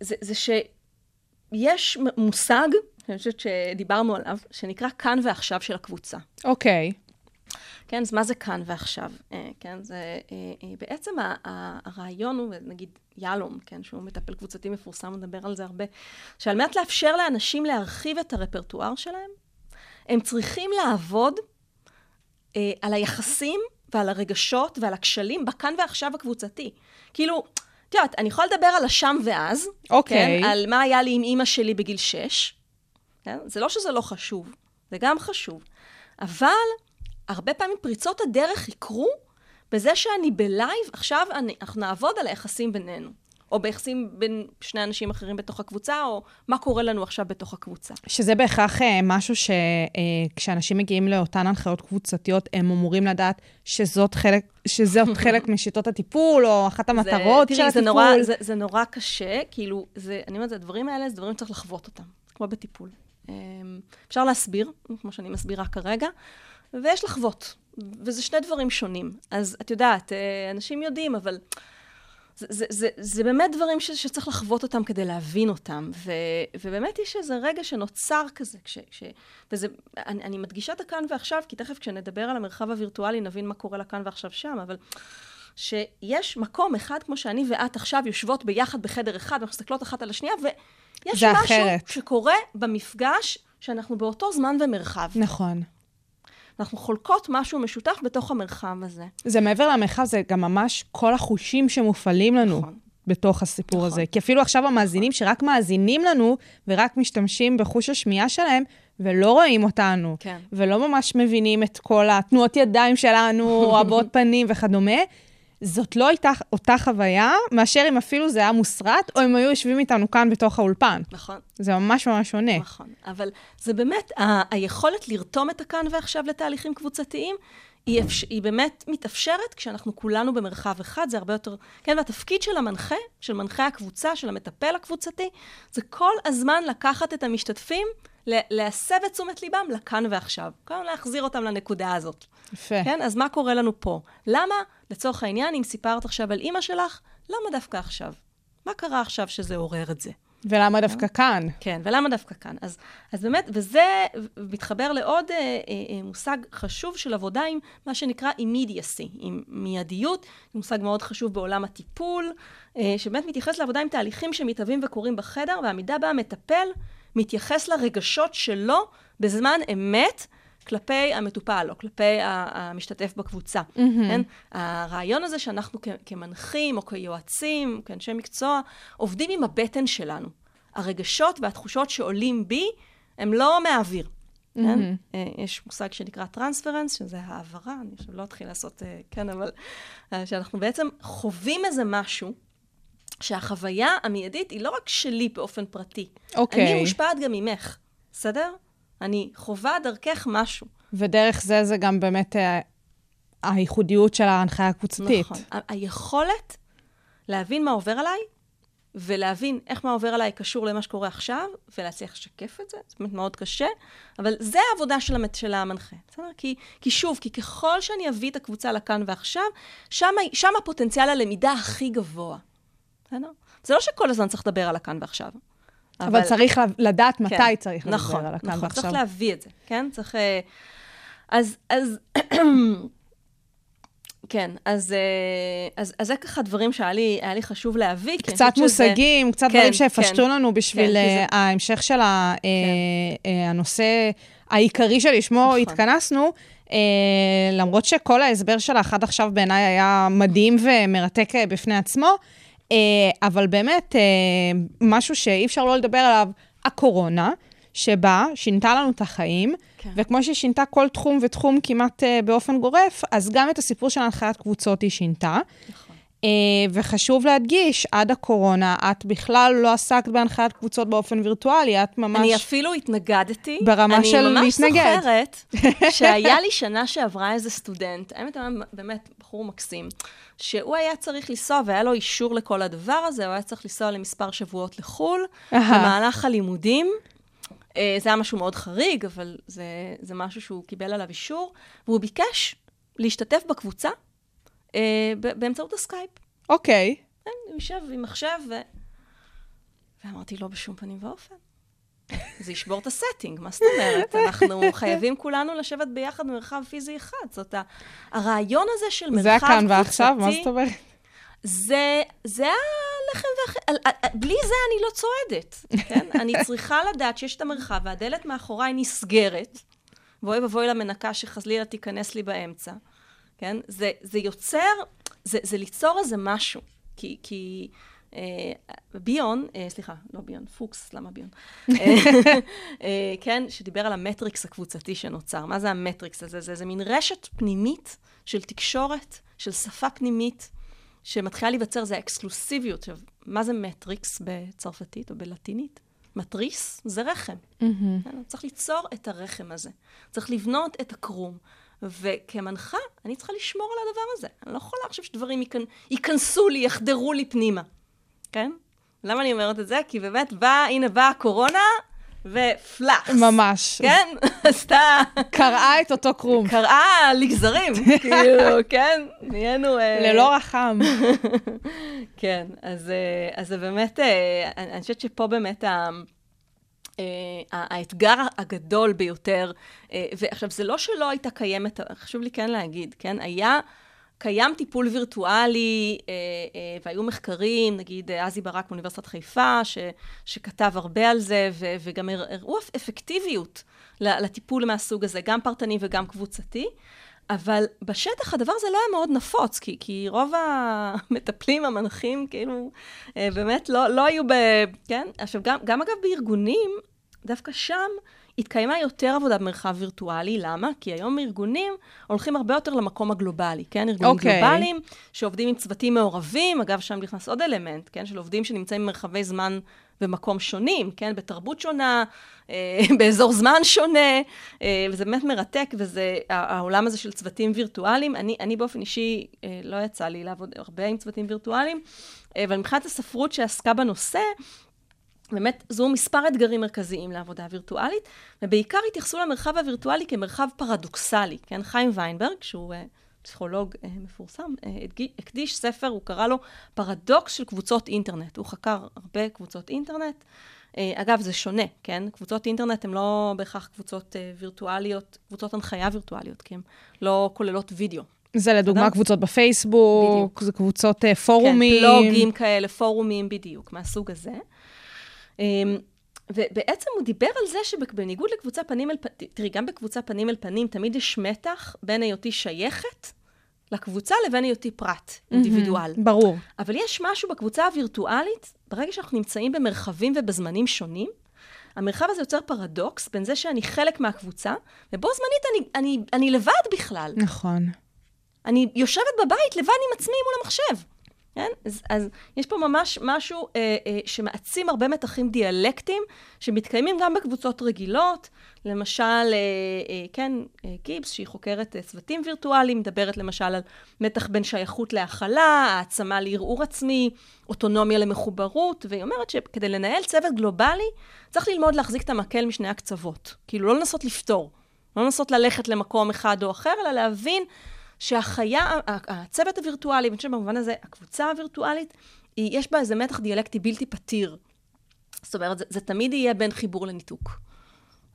זה, זה שיש מושג, אני חושבת שדיברנו עליו, שנקרא כאן ועכשיו של הקבוצה. אוקיי. Okay. כן, אז מה זה כאן ועכשיו? כן, זה בעצם הרעיון הוא, נגיד יהלום, כן, שהוא מטפל קבוצתי מפורסם, מדבר על זה הרבה, שעל מנת לאפשר לאנשים להרחיב את הרפרטואר שלהם, הם צריכים לעבוד אה, על היחסים ועל הרגשות ועל הכשלים בכאן ועכשיו הקבוצתי. כאילו, את יודעת, אני יכולה לדבר על השם ואז, אוקיי. כן? על מה היה לי עם אימא שלי בגיל שש. כן? זה לא שזה לא חשוב, זה גם חשוב. אבל הרבה פעמים פריצות הדרך יקרו בזה שאני בלייב, עכשיו אני, אנחנו נעבוד על היחסים בינינו. או ביחסים בין שני אנשים אחרים בתוך הקבוצה, או מה קורה לנו עכשיו בתוך הקבוצה. שזה בהכרח אה, משהו שכשאנשים מגיעים לאותן הנחיות קבוצתיות, הם אמורים לדעת שזאת חלק, שזאת חלק משיטות הטיפול, או אחת המטרות זה, של תראי, זה הטיפול. נורא, זה, זה נורא קשה, כאילו, זה, אני אומרת, הדברים האלה זה דברים שצריך לחוות אותם, כמו בטיפול. אמ, אפשר להסביר, כמו שאני מסבירה כרגע, ויש לחוות, וזה שני דברים שונים. אז את יודעת, אה, אנשים יודעים, אבל זה, זה, זה, זה באמת דברים ש, שצריך לחוות אותם כדי להבין אותם. ו, ובאמת יש איזה רגע שנוצר כזה, כש, כש, וזה, אני, אני מדגישה את הכאן ועכשיו, כי תכף כשנדבר על המרחב הווירטואלי נבין מה קורה לכאן ועכשיו שם, אבל שיש מקום אחד, כמו שאני ואת עכשיו יושבות ביחד בחדר אחד, ואנחנו מסתכלות אחת על השנייה, ויש משהו אחרת. שקורה במפגש, שאנחנו באותו זמן ומרחב. נכון. אנחנו חולקות משהו משותף בתוך המרחב הזה. זה מעבר למרחב, זה גם ממש כל החושים שמופעלים לנו. נכון. בתוך הסיפור נכון. הזה. כי אפילו עכשיו המאזינים שרק מאזינים לנו ורק משתמשים בחוש השמיעה שלהם, ולא רואים אותנו, כן. ולא ממש מבינים את כל התנועות ידיים שלנו, הבעות פנים וכדומה, זאת לא הייתה אותה חוויה, מאשר אם אפילו זה היה מוסרט, או אם היו יושבים איתנו כאן בתוך האולפן. נכון. זה ממש ממש שונה. נכון. אבל זה באמת, ה- היכולת לרתום את הכאן ועכשיו לתהליכים קבוצתיים, היא, אפש... היא באמת מתאפשרת כשאנחנו כולנו במרחב אחד, זה הרבה יותר... כן, והתפקיד של המנחה, של מנחה הקבוצה, של המטפל הקבוצתי, זה כל הזמן לקחת את המשתתפים, להסב את תשומת ליבם לכאן ועכשיו. הזמן להחזיר אותם לנקודה הזאת. יפה. כן, אז מה קורה לנו פה? למה, לצורך העניין, אם סיפרת עכשיו על אימא שלך, למה דווקא עכשיו? מה קרה עכשיו שזה עורר את זה? ולמה דווקא כאן? כן, ולמה דווקא כאן? אז, אז באמת, וזה מתחבר לעוד אה, אה, אה, מושג חשוב של עבודה עם מה שנקרא immediacy, עם מיידיות, מושג מאוד חשוב בעולם הטיפול, אה, שבאמת מתייחס לעבודה עם תהליכים שמתהווים וקורים בחדר, והעמידה בה המטפל מתייחס לרגשות שלו בזמן אמת. כלפי המטופל או כלפי המשתתף בקבוצה, mm-hmm. כן? הרעיון הזה שאנחנו כ- כמנחים או כיועצים, כאנשי מקצוע, עובדים עם הבטן שלנו. הרגשות והתחושות שעולים בי הם לא מהאוויר. Mm-hmm. כן? אה, יש מושג שנקרא טרנספרנס, שזה העברה, אני עכשיו לא אתחיל לעשות, אה, כן, אבל אה, שאנחנו בעצם חווים איזה משהו, שהחוויה המיידית היא לא רק שלי באופן פרטי. אוקיי. אני מושפעת גם ממך, בסדר? אני חווה דרכך משהו. ודרך זה זה גם באמת אה, הייחודיות של ההנחיה הקבוצתית. נכון. ה- היכולת להבין מה עובר עליי, ולהבין איך מה עובר עליי קשור למה שקורה עכשיו, ולהצליח לשקף את זה, זה באמת מאוד קשה, אבל זה העבודה של, המת, של המנחה, בסדר? כי, כי שוב, כי ככל שאני אביא את הקבוצה לכאן ועכשיו, שם, שם הפוטנציאל הלמידה הכי גבוה, בסדר? זה לא שכל הזמן צריך לדבר על הכאן ועכשיו. אבל צריך לדעת מתי כן, צריך נכון, לדבר על הכאן נכון, ועכשיו. צריך להביא את זה, כן? צריך... אה, אז, אז, כן, אז, אה, אז, אז זה ככה דברים שהיה לי, לי חשוב להביא. קצת חושבת שזה- מושגים, קצת כן, דברים שיפשטו כן. לנו בשביל כן, אה, זה- כן. ההמשך של ה- אה, הנושא העיקרי שלשמו נכון. התכנסנו. למרות שכל ההסבר שלך עד עכשיו בעיניי היה מדהים ומרתק בפני עצמו, אבל באמת, אה, משהו שאי אפשר לא לדבר עליו, הקורונה, שבה שינתה לנו את החיים, כן. וכמו שהיא שינתה כל תחום ותחום כמעט אה, באופן גורף, אז גם את הסיפור של הנחיית קבוצות היא שינתה. נכון. אה, וחשוב להדגיש, עד הקורונה, את בכלל לא עסקת בהנחיית קבוצות באופן וירטואלי, את ממש... אני אפילו התנגדתי. ברמה של אני ממש להתנגד. זוכרת שהיה לי שנה שעברה איזה סטודנט, האמת, היה באמת בחור מקסים, שהוא היה צריך לנסוע, והיה לו אישור לכל הדבר הזה, הוא היה צריך לנסוע למספר שבועות לחו"ל. במהלך הלימודים. אה, זה היה משהו מאוד חריג, אבל זה, זה משהו שהוא קיבל עליו אישור, והוא ביקש להשתתף בקבוצה באמצעות הסקייפ. אוקיי. כן, הוא יושב עם מחשב, ו... ואמרתי, לא בשום פנים ואופן. זה ישבור את ה setting, מה זאת אומרת? אנחנו חייבים כולנו לשבת ביחד במרחב פיזי אחד. זאת. הרעיון הזה של מרחב זה קבוצתי... הכאן ועכשיו, מה זאת אומרת? זה, זה הלחם והחם, בלי זה אני לא צועדת, כן? אני צריכה לדעת שיש את המרחב והדלת מאחוריי נסגרת, ואוי ואבוי למנקה שחלילה תיכנס לי באמצע, כן? זה, זה יוצר, זה, זה ליצור איזה משהו. כי, כי אה, ביון, אה, סליחה, לא ביון, פוקס, למה ביון? אה, אה, כן, שדיבר על המטריקס הקבוצתי שנוצר. מה זה המטריקס הזה? זה, זה מין רשת פנימית של תקשורת, של שפה פנימית, שמתחילה להיווצר, זה האקסקלוסיביות. עכשיו, מה זה מטריקס בצרפתית או בלטינית? מטריס זה רחם. Mm-hmm. צריך ליצור את הרחם הזה. צריך לבנות את הקרום. וכמנחה, אני צריכה לשמור על הדבר הזה. אני לא יכולה עכשיו שדברים ייכנסו לי, יחדרו לי פנימה. כן? למה אני אומרת את זה? כי באמת באה, הנה באה הקורונה, ופלאקס. ממש. כן? עשתה... קרעה את אותו קרום. קרעה לגזרים, כאילו, כן? נהיינו... אה, ללא רחם. כן, אז, אה, אז זה באמת, אה, אני חושבת שפה באמת ה... האתגר הגדול ביותר, ועכשיו, זה לא שלא הייתה קיימת, חשוב לי כן להגיד, כן? היה קיים טיפול וירטואלי, אה, אה, והיו מחקרים, נגיד עזי ברק מאוניברסיטת חיפה, ש, שכתב הרבה על זה, ו, וגם הראו אפקטיביות לטיפול מהסוג הזה, גם פרטני וגם קבוצתי. אבל בשטח הדבר הזה לא היה מאוד נפוץ, כי, כי רוב המטפלים, המנחים, כאילו, אה, באמת לא, לא היו ב... כן? עכשיו, גם, גם אגב בארגונים, דווקא שם התקיימה יותר עבודה במרחב וירטואלי, למה? כי היום ארגונים הולכים הרבה יותר למקום הגלובלי, כן? ארגונים okay. אוקיי. גלובליים, שעובדים עם צוותים מעורבים, אגב, שם נכנס עוד אלמנט, כן? של עובדים שנמצאים במרחבי זמן ומקום שונים, כן? בתרבות שונה, אה, באזור זמן שונה, אה, וזה באמת מרתק, וזה העולם הזה של צוותים וירטואליים. אני, אני באופן אישי, אה, לא יצא לי לעבוד הרבה עם צוותים וירטואליים, אבל מבחינת הספרות שעסקה בנושא, באמת זוהו מספר אתגרים מרכזיים לעבודה וירטואלית, ובעיקר התייחסו למרחב הווירטואלי כמרחב פרדוקסלי, כן? חיים ויינברג, שהוא uh, פסיכולוג uh, מפורסם, uh, הקדיש ספר, הוא קרא לו פרדוקס של קבוצות אינטרנט. הוא חקר הרבה קבוצות אינטרנט. Uh, אגב, זה שונה, כן? קבוצות אינטרנט הן לא בהכרח קבוצות uh, וירטואליות, קבוצות הנחיה וירטואליות, כי הן לא כוללות וידאו. זה לדוגמה קבוצות בפייסבוק, בדיוק. זה קבוצות uh, פורומים. כן, בלוגים כאלה, פורומים בדיוק, מהסוג הזה. אמ, ובעצם הוא דיבר על זה שבניגוד לקבוצה פנים אל פנים, תראי, גם בקבוצה פנים אל פנים תמיד יש מתח בין היותי שייכת לקבוצה לבין היותי פרט, אינדיבידואל. ברור. אבל יש משהו בקבוצה הווירטואלית, ברגע שאנחנו נמצאים במרחבים ובזמנים שונים, המרחב הזה יוצר פרדוקס בין זה שאני חלק מהקבוצה, ובו זמנית אני, אני, אני לבד בכלל. נכון. אני יושבת בבית לבד עם עצמי מול המחשב. כן? אז, אז יש פה ממש משהו אה, אה, שמעצים הרבה מתחים דיאלקטיים, שמתקיימים גם בקבוצות רגילות. למשל, אה, אה, כן, אה, גיבס, שהיא חוקרת אה, צוותים וירטואליים, מדברת למשל על מתח בין שייכות להכלה, העצמה לערעור עצמי, אוטונומיה למחוברות, והיא אומרת שכדי לנהל צוות גלובלי, צריך ללמוד להחזיק את המקל משני הקצוות. כאילו, לא לנסות לפתור. לא לנסות ללכת למקום אחד או אחר, אלא להבין שהחיה, הצוות הווירטואלי, ואני חושבת במובן הזה, הקבוצה הווירטואלית, היא, יש בה איזה מתח דיאלקטי בלתי פתיר. זאת אומרת, זה, זה תמיד יהיה בין חיבור לניתוק.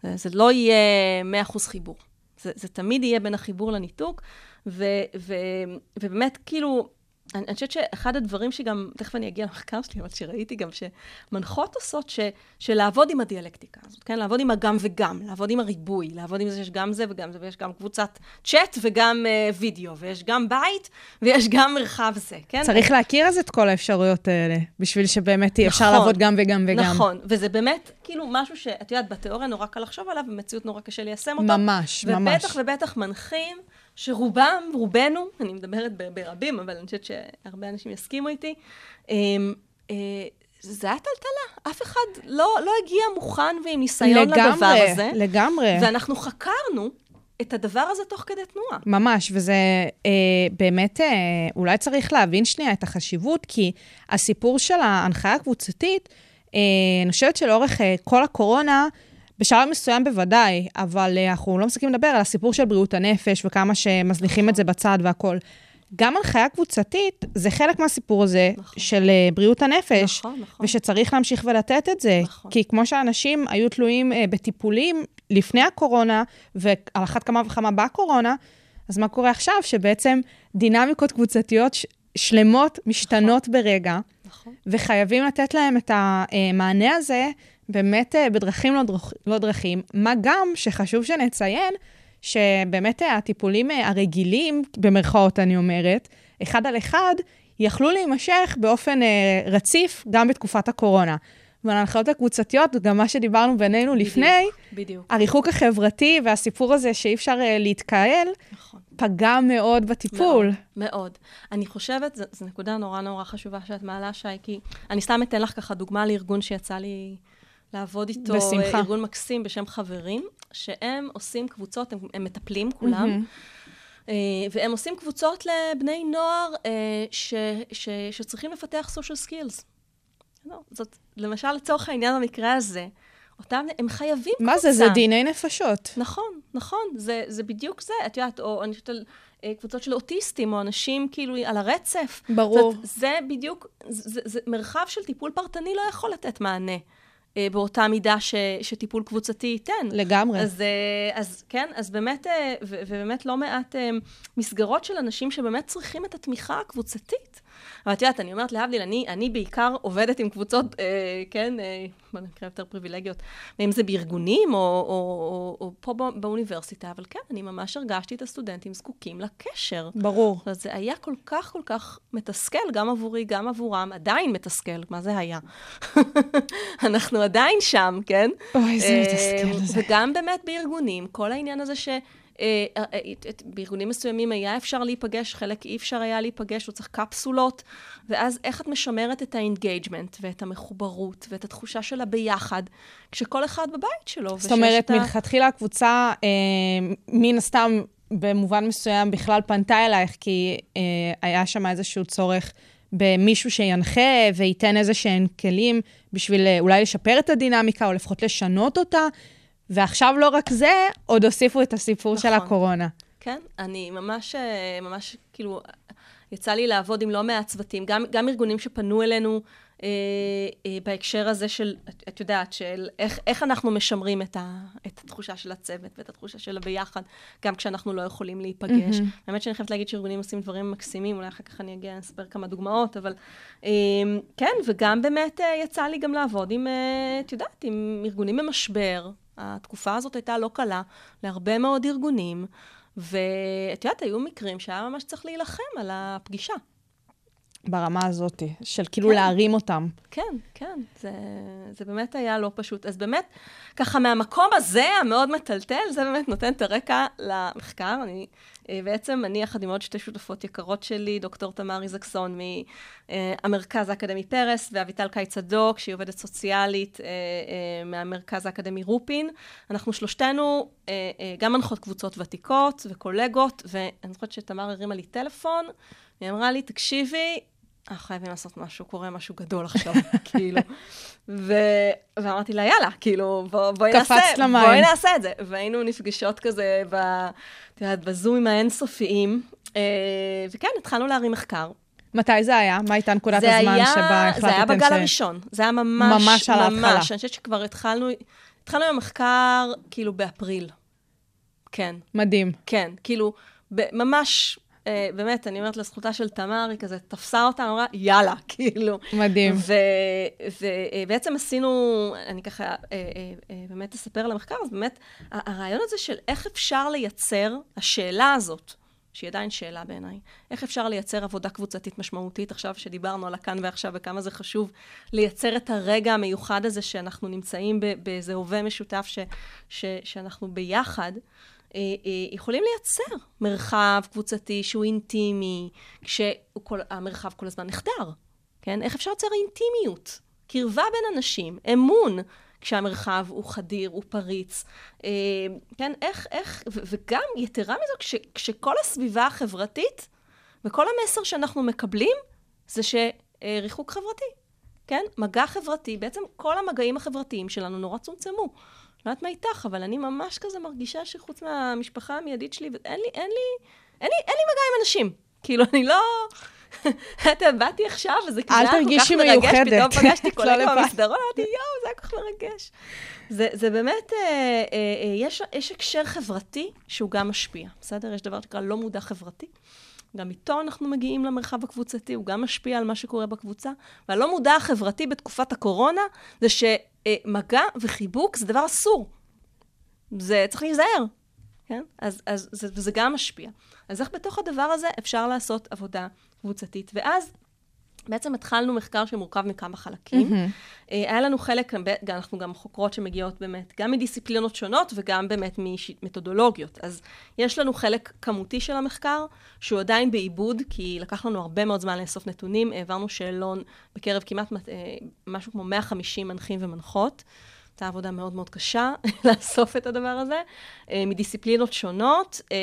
זה, זה לא יהיה 100% חיבור. זה, זה תמיד יהיה בין החיבור לניתוק, ו, ו, ובאמת, כאילו, אני, אני חושבת שאחד הדברים שגם, תכף אני אגיע למחקר שלי, אבל שראיתי גם שמנחות עושות, ש, שלעבוד עם הדיאלקטיקה הזאת, כן? לעבוד עם הגם וגם, לעבוד עם הריבוי, לעבוד עם זה שיש גם זה וגם זה, ויש גם קבוצת צ'אט וגם uh, וידאו, ויש גם בית ויש גם מרחב זה, כן? צריך להכיר אז את כל האפשרויות האלה, בשביל שבאמת נכון, אפשר לעבוד גם וגם וגם. נכון, וזה באמת כאילו משהו שאת יודעת, בתיאוריה נורא קל לחשוב עליו, במציאות נורא קשה ליישם אותו. ממש, ובטח ממש. ובטח ובטח מנחים. שרובם, רובנו, אני מדברת ברבים, אבל אני חושבת שהרבה אנשים יסכימו איתי, אמ, אה, זה היה טלטלה. אף אחד לא, לא הגיע מוכן ועם ניסיון לגמרי, לדבר הזה. לגמרי. ואנחנו חקרנו את הדבר הזה תוך כדי תנועה. ממש, וזה אה, באמת, אה, אולי צריך להבין שנייה את החשיבות, כי הסיפור של ההנחיה הקבוצתית, אה, אני חושבת שלאורך אה, כל הקורונה, בשלב מסוים בוודאי, אבל uh, אנחנו לא מספיקים לדבר על הסיפור של בריאות הנפש וכמה שמזניחים את זה בצד והכול. גם הנחיה קבוצתית זה חלק מהסיפור הזה נכון. של uh, בריאות הנפש, נכון, נכון. ושצריך להמשיך ולתת את זה. נכון. כי כמו שאנשים היו תלויים uh, בטיפולים לפני הקורונה, ועל אחת כמה וכמה בקורונה, אז מה קורה עכשיו? שבעצם דינמיקות קבוצתיות ש- שלמות משתנות נכון. ברגע, נכון. וחייבים לתת להם את המענה הזה באמת אה, בדרכים לא, דרכ... לא דרכים, מה גם שחשוב שנציין שבאמת אה, הטיפולים אה, הרגילים, במרכאות אני אומרת, אחד על אחד, יכלו להימשך באופן אה, רציף גם בתקופת הקורונה. וההנחיות הקבוצתיות, גם מה שדיברנו בינינו בדיוק, לפני, בדיוק. הריחוק החברתי והסיפור הזה שאי אפשר אה, להתקהל, נכון. פגע מאוד בטיפול. מאוד, מאוד. אני חושבת, זו, זו נקודה נורא נורא חשובה שאת מעלה, שי, כי אני סתם אתן לך ככה דוגמה לארגון שיצא לי לעבוד איתו. בשמחה. ארגון מקסים בשם חברים, שהם עושים קבוצות, הם, הם מטפלים כולם. אה, והם עושים קבוצות לבני נוער אה, ש, ש, שצריכים לפתח social skills. לא, זאת, למשל, לצורך העניין במקרה הזה, אותם, הם חייבים קבוצה. מה זה? זה דיני נפשות. נכון, נכון, זה, זה בדיוק זה. את יודעת, או אני חושבת על אה, קבוצות של אוטיסטים, או אנשים כאילו על הרצף. ברור. זאת, זה בדיוק, זה, זה, זה מרחב של טיפול פרטני לא יכול לתת מענה. אה, באותה מידה ש, שטיפול קבוצתי ייתן. לגמרי. אז, אה, אז כן, אז באמת, אה, ובאמת לא מעט מסגרות של אנשים שבאמת צריכים את התמיכה הקבוצתית. אבל את יודעת, אני אומרת להבדיל, אני, אני בעיקר עובדת עם קבוצות, אה, כן, אה, בוא נקרא יותר פריבילגיות, אם זה בארגונים או, או, או, או פה בא- באוניברסיטה, אבל כן, אני ממש הרגשתי את הסטודנטים זקוקים לקשר. ברור. אז זה היה כל כך כל כך מתסכל, גם עבורי, גם עבורם, עדיין מתסכל, מה זה היה? אנחנו עדיין שם, כן? אוי, זה אה, מתסכל, זה. וגם באמת בארגונים, כל העניין הזה ש... אה, אה, אה, בארגונים מסוימים היה אפשר להיפגש, חלק אי אפשר היה להיפגש, הוא צריך קפסולות, ואז איך את משמרת את ה engagement ואת המחוברות ואת התחושה של הביחד, כשכל אחד בבית שלו. זאת אומרת, מלכתחילה הקבוצה, אה, מן הסתם, במובן מסוים בכלל פנתה אלייך, כי אה, היה שם איזשהו צורך במישהו שינחה וייתן איזה שהם כלים בשביל אולי לשפר את הדינמיקה, או לפחות לשנות אותה. ועכשיו לא רק זה, עוד הוסיפו את הסיפור של נכון. הקורונה. כן, אני ממש, אה, ממש, כאילו, יצא לי לעבוד עם לא מעט צוותים, גם, גם ארגונים שפנו אלינו אה, אה, בהקשר הזה של, את, את יודעת, של איך, איך אנחנו משמרים את, ה, את התחושה של הצוות ואת התחושה של הביחד, גם כשאנחנו לא יכולים להיפגש. מהמם. האמת שאני חייבת להגיד שארגונים עושים דברים מקסימים, אולי אחר כך אני אגיע, אספר כמה דוגמאות, אבל אה, כן, וגם באמת אה, יצא לי גם לעבוד עם, אה, את יודעת, עם ארגונים במשבר. התקופה הזאת הייתה לא קלה להרבה מאוד ארגונים, ואת יודעת, היו מקרים שהיה ממש צריך להילחם על הפגישה. ברמה הזאת, של כאילו כן. להרים אותם. כן, כן, זה, זה באמת היה לא פשוט. אז באמת, ככה מהמקום הזה, המאוד מטלטל, זה באמת נותן את הרקע למחקר. אני, אה, בעצם, אני יחד עם עוד שתי שותפות יקרות שלי, דוקטור תמר איזקסון מהמרכז האקדמי פרס, ואביטל קאי צדוק, שהיא עובדת סוציאלית אה, אה, מהמרכז האקדמי רופין. אנחנו שלושתנו גם מנחות קבוצות ותיקות וקולגות, ואני זוכרת שתמר הרימה לי טלפון, והיא אמרה לי, תקשיבי, אנחנו חייבים לעשות משהו, קורה משהו גדול עכשיו, כאילו. ו... ואמרתי לה, יאללה, כאילו, בוא, בואי נעשה, למים. בואי נעשה את זה. והיינו נפגשות כזה, ב, את יודעת, בזומים האינסופיים, אה, וכן, התחלנו להרים מחקר. מתי זה היה? מה הייתה נקודת הזמן היה, שבה החלטתם זה היה בגל ש... הראשון, זה היה ממש, ממש על ההתחלה. ממש. אני חושבת שכבר התחלנו, התחלנו עם המחקר, כאילו, באפריל. כן. מדהים. כן, כאילו, ב- ממש, אה, באמת, אני אומרת לזכותה של תמר, היא כזה תפסה אותה, אמרה, יאללה, כאילו. מדהים. ובעצם עשינו, אני ככה אה, אה, אה, באמת אספר על המחקר, אז באמת, הרעיון הזה של איך אפשר לייצר, השאלה הזאת, שהיא עדיין שאלה בעיניי, איך אפשר לייצר עבודה קבוצתית משמעותית, עכשיו שדיברנו על הכאן ועכשיו וכמה זה חשוב, לייצר את הרגע המיוחד הזה שאנחנו נמצאים באיזה הווה משותף ש, ש, שאנחנו ביחד. אה, אה, יכולים לייצר מרחב קבוצתי שהוא אינטימי, כשהמרחב כל הזמן נחדר, כן? איך אפשר לייצר אינטימיות? קרבה בין אנשים, אמון, כשהמרחב הוא חדיר, הוא פריץ. אה, כן, איך, איך, וגם, יתרה מזו, כש, כשכל הסביבה החברתית, וכל המסר שאנחנו מקבלים, זה שריחוק חברתי, כן? מגע חברתי, בעצם כל המגעים החברתיים שלנו נורא צומצמו. לא יודעת מה איתך, אבל אני ממש כזה מרגישה שחוץ מהמשפחה המיידית שלי, אין לי, אין לי, אין לי, אין לי מגע עם אנשים. כאילו, אני לא... אתה באתי עכשיו, וזה כאילו היה כל כך מרגש. פתאום פגשתי לא קולגה. במסדרון, אמרתי, יואו, זה היה כל כך מרגש. זה, זה באמת, אה, אה, אה, יש, יש הקשר חברתי שהוא גם משפיע, בסדר? יש דבר שנקרא לא מודע חברתי. גם איתו אנחנו מגיעים למרחב הקבוצתי, הוא גם משפיע על מה שקורה בקבוצה. והלא מודע החברתי בתקופת הקורונה, זה שמגע וחיבוק זה דבר אסור. זה צריך להיזהר. כן? אז, אז זה, זה גם משפיע. אז איך בתוך הדבר הזה אפשר לעשות עבודה קבוצתית? ואז בעצם התחלנו מחקר שמורכב מכמה חלקים. Mm-hmm. היה לנו חלק, אנחנו גם חוקרות שמגיעות באמת גם מדיסציפלינות שונות וגם באמת ממתודולוגיות. אז יש לנו חלק כמותי של המחקר, שהוא עדיין בעיבוד, כי לקח לנו הרבה מאוד זמן לאסוף נתונים. העברנו שאלון בקרב כמעט אה, משהו כמו 150 מנחים ומנחות. הייתה עבודה מאוד מאוד קשה לאסוף את הדבר הזה, אה, מדיסציפלינות שונות, אה,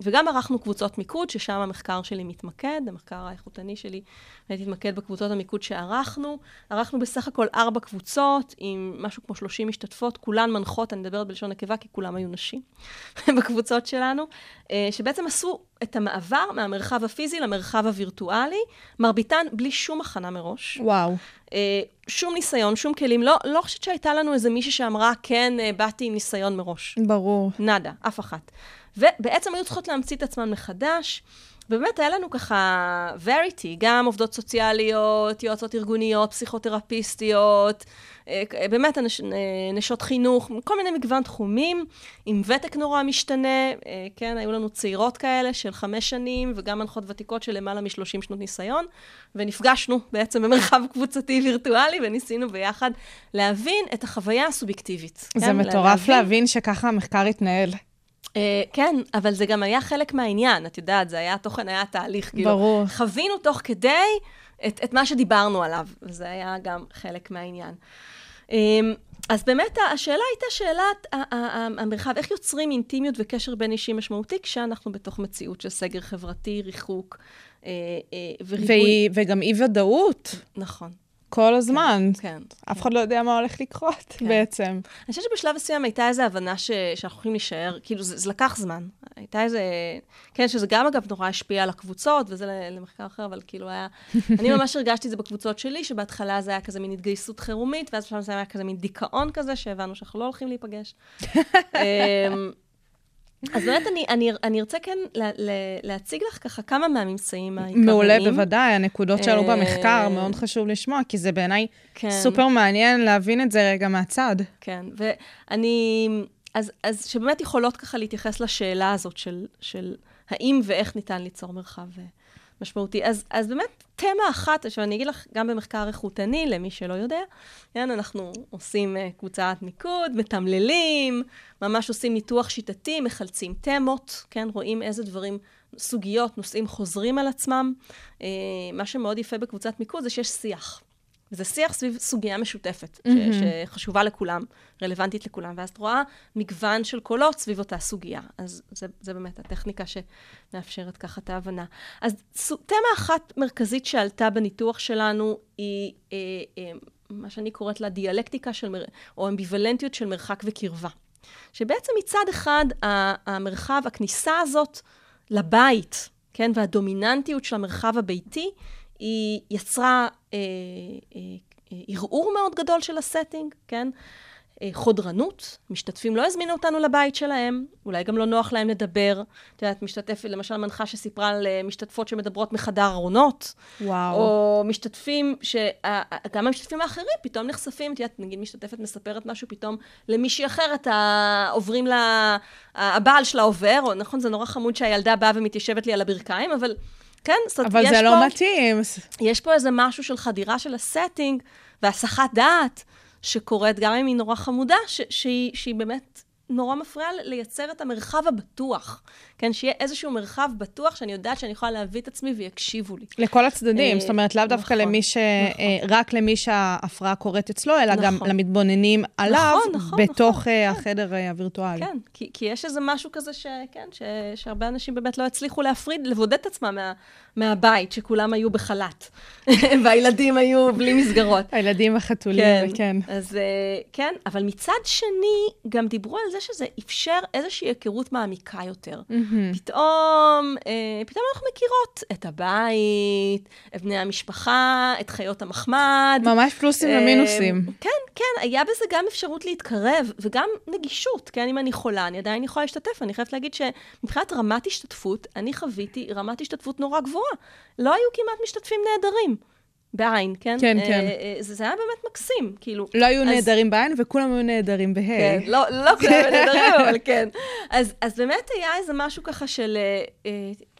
וגם ערכנו קבוצות מיקוד, ששם המחקר שלי מתמקד, המחקר האיכותני שלי, הייתי מתמקד בקבוצות המיקוד שערכנו. ערכנו בסך הכל ארבע קבוצות, עם משהו כמו 30 משתתפות, כולן מנחות, אני מדברת בלשון נקבה, כי כולם היו נשים בקבוצות שלנו, אה, שבעצם עשו את המעבר מהמרחב הפיזי למרחב הווירטואלי, מרביתן בלי שום הכנה מראש. וואו. אה, שום ניסיון, שום כלים. לא, לא חושבת שהייתה לנו איזה מישהי שאמרה, כן, אה, באתי עם ניסיון מראש. ברור. נאדה, אף אחת. ובעצם היו צריכות להמציא את עצמן מחדש. ובאמת היה לנו ככה verity, גם עובדות סוציאליות, יועצות ארגוניות, פסיכותרפיסטיות, באמת אנש, אה, נשות חינוך, כל מיני מגוון תחומים, עם ותק נורא משתנה, אה, כן, היו לנו צעירות כאלה של חמש שנים, וגם מנחות ותיקות של למעלה משלושים שנות ניסיון, ונפגשנו בעצם במרחב קבוצתי וירטואלי, וניסינו ביחד להבין את החוויה הסובייקטיבית. זה כן? מטורף להבין... להבין שככה המחקר התנהל. Uh, כן, אבל זה גם היה חלק מהעניין, את יודעת, זה היה, התוכן היה תהליך. כאילו, ברור. חווינו תוך כדי את, את מה שדיברנו עליו, וזה היה גם חלק מהעניין. Um, אז באמת השאלה הייתה שאלת המרחב, איך יוצרים אינטימיות וקשר בין אישי משמעותי כשאנחנו בתוך מציאות של סגר חברתי, ריחוק אה, אה, וריבוי. וגם אי-ודאות. נכון. כל הזמן. כן. אף אחד לא יודע מה הולך לקרות כן. בעצם. אני חושבת שבשלב מסוים הייתה איזו הבנה ש... שאנחנו יכולים להישאר, כאילו זה, זה לקח זמן. הייתה איזה, כן, שזה גם אגב נורא השפיע על הקבוצות, וזה למחקר אחר, אבל כאילו היה, אני ממש הרגשתי את זה בקבוצות שלי, שבהתחלה זה היה כזה מין התגייסות חירומית, ואז בשלב מסוים היה כזה מין דיכאון כזה, שהבנו שאנחנו לא הולכים להיפגש. אז באמת אני, אני, אני ארצה כן לה, לה, להציג לך ככה כמה מהממצאים העיקריים. מעולה, בוודאי. הנקודות שעלו אה, במחקר, מאוד חשוב לשמוע, כי זה בעיניי כן. סופר מעניין להבין את זה רגע מהצד. כן, ואני... אז, אז שבאמת יכולות ככה להתייחס לשאלה הזאת של, של האם ואיך ניתן ליצור מרחב אה, משמעותי. אז, אז באמת, תמה אחת, עכשיו אני אגיד לך, גם במחקר איכותני, למי שלא יודע, כן, אנחנו עושים uh, קבוצת מיקוד, מתמללים, ממש עושים ניתוח שיטתי, מחלצים תמות, כן, רואים איזה דברים, סוגיות, נושאים חוזרים על עצמם. Uh, מה שמאוד יפה בקבוצת מיקוד זה שיש שיח. וזה שיח סביב סוגיה משותפת, mm-hmm. ש- שחשובה לכולם, רלוונטית לכולם, ואז את רואה מגוון של קולות סביב אותה סוגיה. אז זה, זה באמת הטכניקה שמאפשרת ככה את ההבנה. אז תמה אחת מרכזית שעלתה בניתוח שלנו היא אה, אה, מה שאני קוראת לה דיאלקטיקה של, מר... או אמביוולנטיות של מרחק וקרבה. שבעצם מצד אחד, המרחב, הכניסה הזאת לבית, כן, והדומיננטיות של המרחב הביתי, היא יצרה אה, אה, אה, ערעור מאוד גדול של הסטינג, כן? אה, חודרנות, משתתפים לא הזמינו אותנו לבית שלהם, אולי גם לא נוח להם לדבר. את יודעת, משתתפת, למשל מנחה שסיפרה על אה, משתתפות שמדברות מחדר ארונות. וואו. או משתתפים, גם המשתתפים האחרים פתאום נחשפים, את יודעת, נגיד משתתפת מספרת משהו, פתאום למישהי אחרת עוברים לה, הבעל שלה עובר, או נכון, זה נורא חמוד שהילדה באה ומתיישבת לי על הברכיים, אבל... כן, זאת אומרת, אבל זה לא פה, מתאים. יש פה איזה משהו של חדירה של הסטינג והסחת דעת שקורית, גם אם היא נורא חמודה, ש- שהיא, שהיא באמת נורא מפריעה לייצר את המרחב הבטוח. כן, שיהיה איזשהו מרחב בטוח שאני יודעת שאני יכולה להביא את עצמי ויקשיבו לי. לכל הצדדים, זאת אומרת, לאו דווקא נכון, למי ש... נכון. רק למי שההפרעה קורית אצלו, אלא גם נכון. למתבוננים עליו, בתוך אה, כן. החדר אה, הווירטואלי. כן, כי, יש איזה משהו כזה ש, כן, ש, שהרבה אנשים באמת לא הצליחו להפריד, לבודד את עצמם מה, מהבית, שכולם היו בחל"ת, והילדים היו בלי מסגרות. הילדים החתולים, כן, כן. אז אה, כן, אבל מצד שני, גם דיברו על זה שזה אפשר איזושהי היכרות מעמיקה יותר. פתאום, אה, פתאום אנחנו מכירות את הבית, את בני המשפחה, את חיות המחמד. ממש פלוסים אה, ומינוסים. כן, כן, היה בזה גם אפשרות להתקרב, וגם נגישות, כן, אם אני חולה, אני עדיין יכולה להשתתף. אני חייבת להגיד שמבחינת רמת השתתפות, אני חוויתי רמת השתתפות נורא גבוהה. לא היו כמעט משתתפים נהדרים. בעין, כן? כן, אה, כן. אה, זה, זה היה באמת מקסים, כאילו. לא היו אז- נהדרים בעין וכולם היו נהדרים בה'. כן, לא, לא כולם נהדרים, אבל כן. אז, אז באמת היה איזה משהו ככה של אה, אה,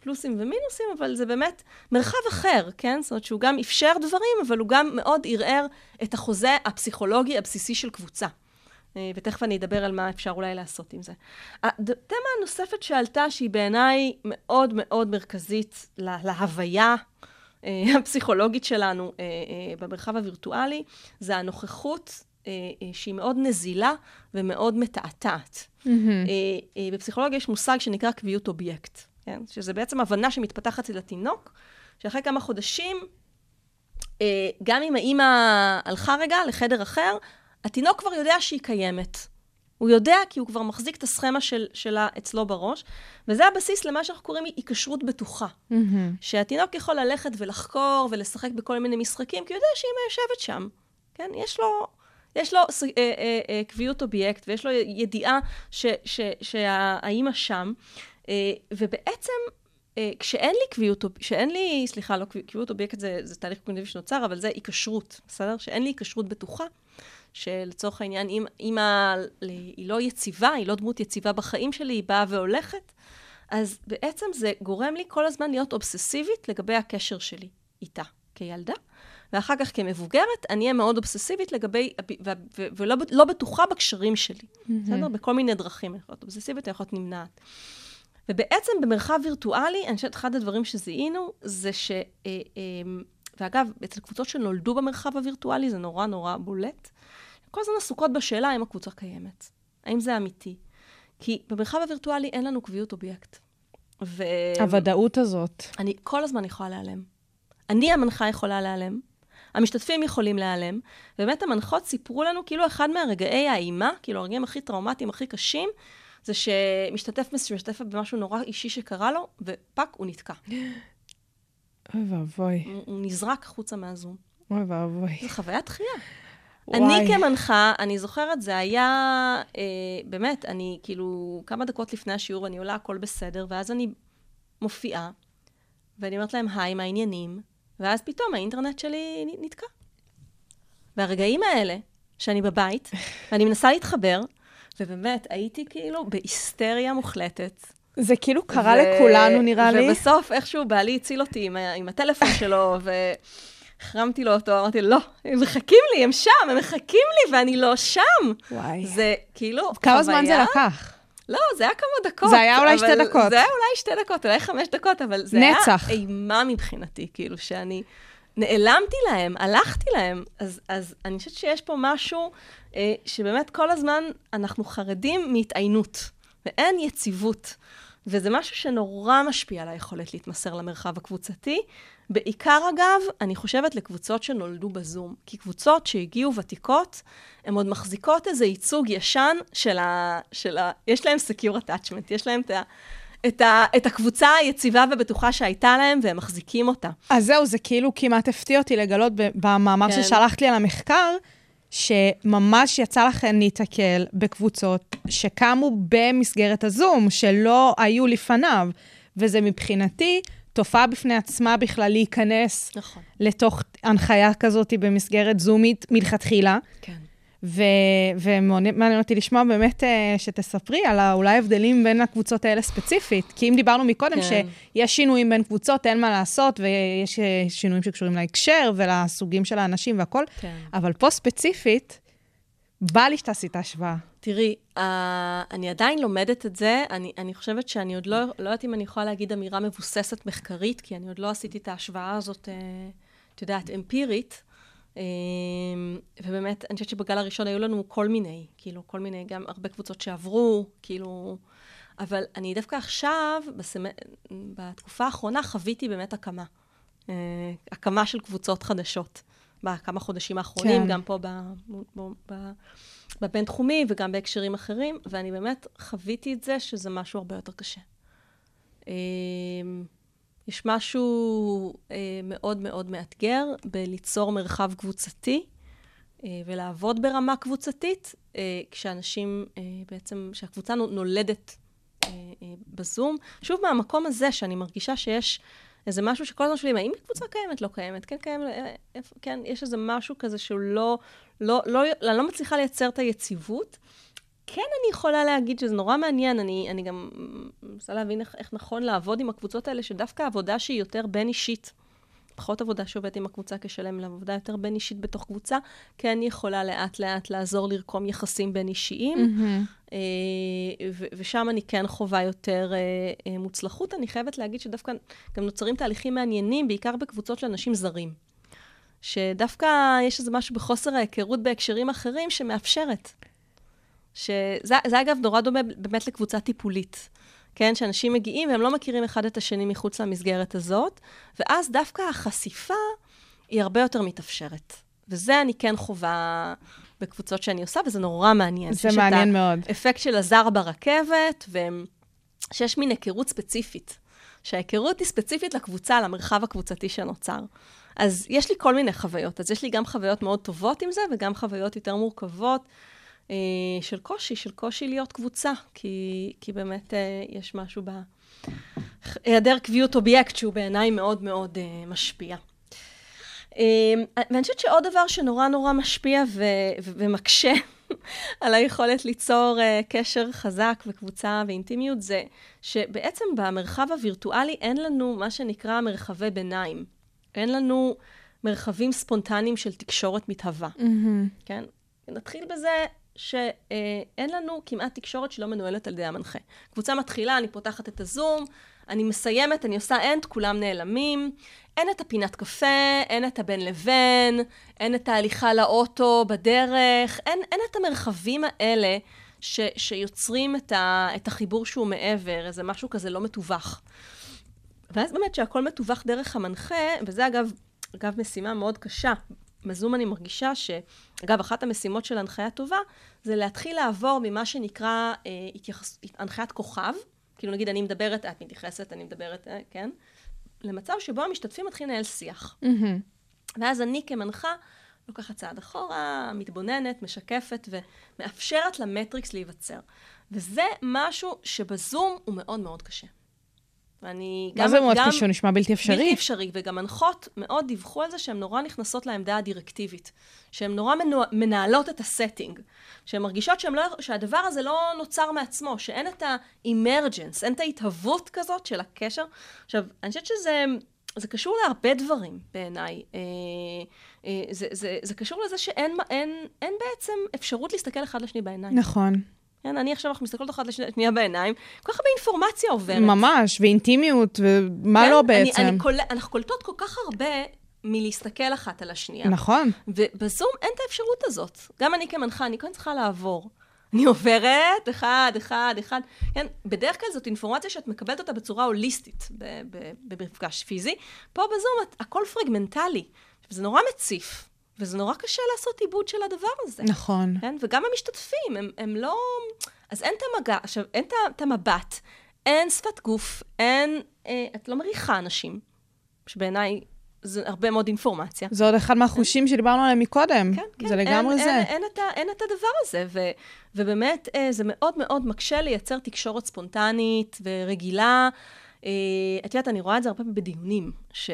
פלוסים ומינוסים, אבל זה באמת מרחב אחר, כן? זאת אומרת שהוא גם אפשר דברים, אבל הוא גם מאוד ערער את החוזה הפסיכולוגי הבסיסי של קבוצה. אה, ותכף אני אדבר על מה אפשר אולי לעשות עם זה. התמה הנוספת שעלתה, שהיא בעיניי מאוד מאוד מרכזית לה- להוויה הפסיכולוגית שלנו אה, אה, במרחב הווירטואלי, זה הנוכחות אה, אה, שהיא מאוד נזילה ומאוד מתעתעת. אה, אה, בפסיכולוגיה יש מושג שנקרא קביעות אובייקט, כן? שזה בעצם הבנה שמתפתחת אצל התינוק, שאחרי כמה חודשים, אה, גם אם האימא הלכה רגע לחדר אחר, התינוק כבר יודע שהיא קיימת. הוא יודע כי הוא כבר מחזיק את הסכמה של, שלה אצלו בראש, וזה הבסיס למה שאנחנו קוראים היקשרות בטוחה. שהתינוק יכול ללכת ולחקור ולשחק בכל מיני משחקים, כי הוא יודע שאמא יושבת שם. כן? יש לו, יש לו אה, אה, אה, קביעות אובייקט, ויש לו ידיעה ש- ש- שהאימא שם, אה, ובעצם... אה, כשאין לי קביעות, כשאין לי, סליחה, לא קביעות- אובייקט זה, זה תהליך קוגניטיבי שנוצר, אבל זה היקשרות, בסדר? שאין לי היקשרות בטוחה, שלצורך העניין, אם אימא היא לא יציבה, היא לא דמות יציבה בחיים שלי, היא באה והולכת, אז בעצם זה גורם לי כל הזמן להיות אובססיבית לגבי הקשר שלי איתה כילדה, ואחר כך כמבוגרת, אני אהיה מאוד אובססיבית לגבי, ו- ו- ולא לא בטוחה בקשרים שלי, בסדר? בכל מיני דרכים. אני יכולה להיות אובססיבית, אני יכולה להיות נמנעת. ובעצם במרחב וירטואלי, אני חושבת, אחד הדברים שזיהינו זה ש... אה, אה, ואגב, אצל קבוצות שנולדו במרחב הווירטואלי זה נורא נורא בולט. כל הזמן עסוקות בשאלה האם הקבוצה קיימת. האם זה אמיתי? כי במרחב הווירטואלי אין לנו קביעות אובייקט. ו... הוודאות הזאת. אני כל הזמן יכולה להיעלם. אני המנחה יכולה להיעלם, המשתתפים יכולים להיעלם, ובאמת המנחות סיפרו לנו כאילו אחד מהרגעי האימה, כאילו הרגעים הכי טראומטיים, הכי קשים, זה שמשתתף משתף במשהו נורא אישי שקרה לו, ו fuck, הוא נתקע. אוי ואבוי, הוא, נזרק החוצה מהזום. אוי ואבוי. זו חוויית דחייה. אני כמנחה, אני זוכרת, זה היה, אה, באמת, אני כאילו, כמה דקות לפני השיעור, אני עולה, הכל בסדר, ואז אני מופיעה, ואני אומרת להם, היי, מה העניינים? ואז פתאום האינטרנט שלי נתקע. והרגעים האלה, שאני בבית, ואני מנסה להתחבר, ובאמת, הייתי כאילו בהיסטריה מוחלטת. זה כאילו קרה ו- לכולנו, נראה לי. ובסוף, איכשהו בעלי הציל אותי עם, עם הטלפון שלו, והחרמתי לו אותו, אמרתי, לא, הם מחכים לי, הם שם, הם מחכים לי, ואני לא שם. וואי. זה כאילו כמה זמן זה חוויה- לקח? לא, זה היה כמה דקות. זה היה אולי שתי דקות. זה היה אולי שתי דקות, אולי חמש דקות, אבל זה נצח. היה אימה מבחינתי, כאילו, שאני נעלמתי להם, הלכתי להם. אז, אז אני חושבת שיש פה משהו אה, שבאמת כל הזמן אנחנו חרדים מהתעיינות, ואין יציבות. וזה משהו שנורא משפיע על היכולת להתמסר למרחב הקבוצתי. בעיקר, אגב, אני חושבת לקבוצות שנולדו בזום. כי קבוצות שהגיעו ותיקות, הן עוד מחזיקות איזה ייצוג ישן של ה... של ה יש להם secure attachment, יש להם את, ה, את, ה, את הקבוצה היציבה ובטוחה שהייתה להם, והם מחזיקים אותה. אז זהו, זה כאילו כמעט הפתיע אותי לגלות במאמר כן. ששלחת לי על המחקר, שממש יצא לכם להיתקל בקבוצות שקמו במסגרת הזום, שלא היו לפניו. וזה מבחינתי תופעה בפני עצמה בכלל להיכנס נכון. לתוך הנחיה כזאת במסגרת זומית מלכתחילה. כן. ומעניין אותי לשמוע באמת אה, שתספרי על אולי הבדלים בין הקבוצות האלה ספציפית. כי אם דיברנו מקודם כן. שיש שינויים בין קבוצות, אין מה לעשות, ויש אה, שינויים שקשורים להקשר ולסוגים של האנשים והכול, כן. אבל פה ספציפית, בא לי שתעשי את ההשוואה. תראי, uh, אני עדיין לומדת את זה. אני, אני חושבת שאני עוד לא, לא יודעת אם אני יכולה להגיד אמירה מבוססת מחקרית, כי אני עוד לא עשיתי את ההשוואה הזאת, uh, את יודעת, אמפירית. Um, ובאמת, אני חושבת שבגל הראשון היו לנו כל מיני, כאילו, כל מיני, גם הרבה קבוצות שעברו, כאילו... אבל אני דווקא עכשיו, בסמ... בתקופה האחרונה, חוויתי באמת הקמה. Uh, הקמה של קבוצות חדשות. בכמה חודשים האחרונים, כן. גם פה ב... ב... ב... בבינתחומי וגם בהקשרים אחרים, ואני באמת חוויתי את זה שזה משהו הרבה יותר קשה. יש משהו אה, מאוד מאוד מאתגר בליצור מרחב קבוצתי אה, ולעבוד ברמה קבוצתית, אה, כשאנשים אה, בעצם, כשהקבוצה נו- נולדת אה, אה, בזום. שוב, מהמקום הזה שאני מרגישה שיש איזה משהו שכל הזמן שואלים, האם קבוצה קיימת, לא קיימת, כן קיימת, אה, איפה- כן, יש איזה משהו כזה שהוא לא, לא, לא, אני לא מצליחה לייצר את היציבות. כן אני יכולה להגיד שזה נורא מעניין, אני, אני גם מנסה להבין איך, איך נכון לעבוד עם הקבוצות האלה, שדווקא עבודה שהיא יותר בין-אישית, פחות עבודה שעובדת עם הקבוצה כשלם, אלא עבודה יותר בין-אישית בתוך קבוצה, כן יכולה לאט-לאט לעזור לרקום יחסים בין-אישיים, אה, ו- ושם אני כן חווה יותר אה, אה, מוצלחות. אני חייבת להגיד שדווקא גם נוצרים תהליכים מעניינים, בעיקר בקבוצות של אנשים זרים. שדווקא יש איזה משהו בחוסר ההיכרות בהקשרים אחרים שמאפשרת. שזה זה אגב נורא דומה באמת לקבוצה טיפולית. כן, שאנשים מגיעים והם לא מכירים אחד את השני מחוץ למסגרת הזאת, ואז דווקא החשיפה היא הרבה יותר מתאפשרת. וזה אני כן חווה בקבוצות שאני עושה, וזה נורא מעניין. זה מעניין את מאוד. האפקט של הזר ברכבת, ושיש מין היכרות ספציפית. שההיכרות היא ספציפית לקבוצה, למרחב הקבוצתי שנוצר. אז יש לי כל מיני חוויות. אז יש לי גם חוויות מאוד טובות עם זה, וגם חוויות יותר מורכבות. אה, של קושי, של קושי להיות קבוצה, כי, כי באמת אה, יש משהו בהיעדר קביעות אובייקט שהוא בעיניי מאוד מאוד אה, משפיע. ואני חושבת שעוד דבר שנורא נורא משפיע ו- ו- ומקשה על היכולת ליצור אה, קשר חזק וקבוצה ואינטימיות, זה שבעצם במרחב הווירטואלי אין לנו מה שנקרא מרחבי ביניים. אין לנו מרחבים ספונטניים של תקשורת מתהווה. כן? נתחיל בזה שאין לנו כמעט תקשורת שלא מנוהלת על ידי המנחה. קבוצה מתחילה, אני פותחת את הזום, אני מסיימת, אני עושה אנט, כולם נעלמים. אין את הפינת קפה, אין את הבין לבין, אין את ההליכה לאוטו בדרך, אין, אין את המרחבים האלה ש, שיוצרים את, ה, את החיבור שהוא מעבר, איזה משהו כזה לא מתווך. ואז באמת שהכל מתווך דרך המנחה, וזה אגב, אגב משימה מאוד קשה. בזום אני מרגישה ש... אגב, אחת המשימות של הנחיה טובה, זה להתחיל לעבור ממה שנקרא אה, התייחס... הנחיית כוכב, כאילו נגיד אני מדברת, את מתייחסת, אני מדברת, אה, כן? למצב שבו המשתתפים מתחילים לנהל שיח. ואז אני כמנחה לוקחת צעד אחורה, מתבוננת, משקפת ומאפשרת ל matrix להיווצר. וזה משהו שבזום הוא מאוד מאוד קשה. ואני מה זה מאוד קשור? נשמע בלתי אפשרי. בלתי אפשרי, וגם מנחות מאוד דיווחו על זה שהן נורא נכנסות לעמדה הדירקטיבית. שהן נורא מנוע, מנהלות את ה setting. שהן מרגישות שהן לא, שהדבר הזה לא נוצר מעצמו, שאין את ה-emergence, אין את ההתהוות כזאת של הקשר. עכשיו, אני חושבת שזה... זה קשור להרבה דברים בעיניי. אה, אה, זה, זה, זה קשור לזה שאין אין, אין בעצם אפשרות להסתכל אחד לשני בעיניים. נכון. כן, אני עכשיו, אנחנו מסתכלות אחת לשנייה בעיניים, כל כך הרבה אינפורמציה עוברת. ממש, ואינטימיות, ומה כן? לא אני, בעצם. אני קול... אנחנו קולטות כל כך הרבה מלהסתכל אחת על השנייה. נכון. ובזום אין את האפשרות הזאת. גם אני כמנחה, אני קודם צריכה לעבור. אני עוברת, אחד, אחד, אחד. כן, בדרך כלל זאת אינפורמציה שאת מקבלת אותה בצורה הוליסטית במפגש פיזי. פה בזום את, הכל פרגמנטלי. וזה נורא מציף, וזה נורא קשה לעשות עיבוד של הדבר הזה. נכון. כן? וגם המשתתפים, הם, הם לא... אז אין את המגע, עכשיו, אין את את המבט, אין שפת גוף, אין... אה, את לא מריחה אנשים, שבעיניי זה הרבה מאוד אינפורמציה. זה עוד אחד מהחושים שדיברנו עליהם מקודם. כן, כן. זה לגמרי אין, זה. אין, אין, את ה, אין את הדבר הזה, ו, ובאמת אה, זה מאוד מאוד מקשה לייצר תקשורת ספונטנית ורגילה. אה, את יודעת, אני רואה את זה הרבה פעמים בדיונים, ש...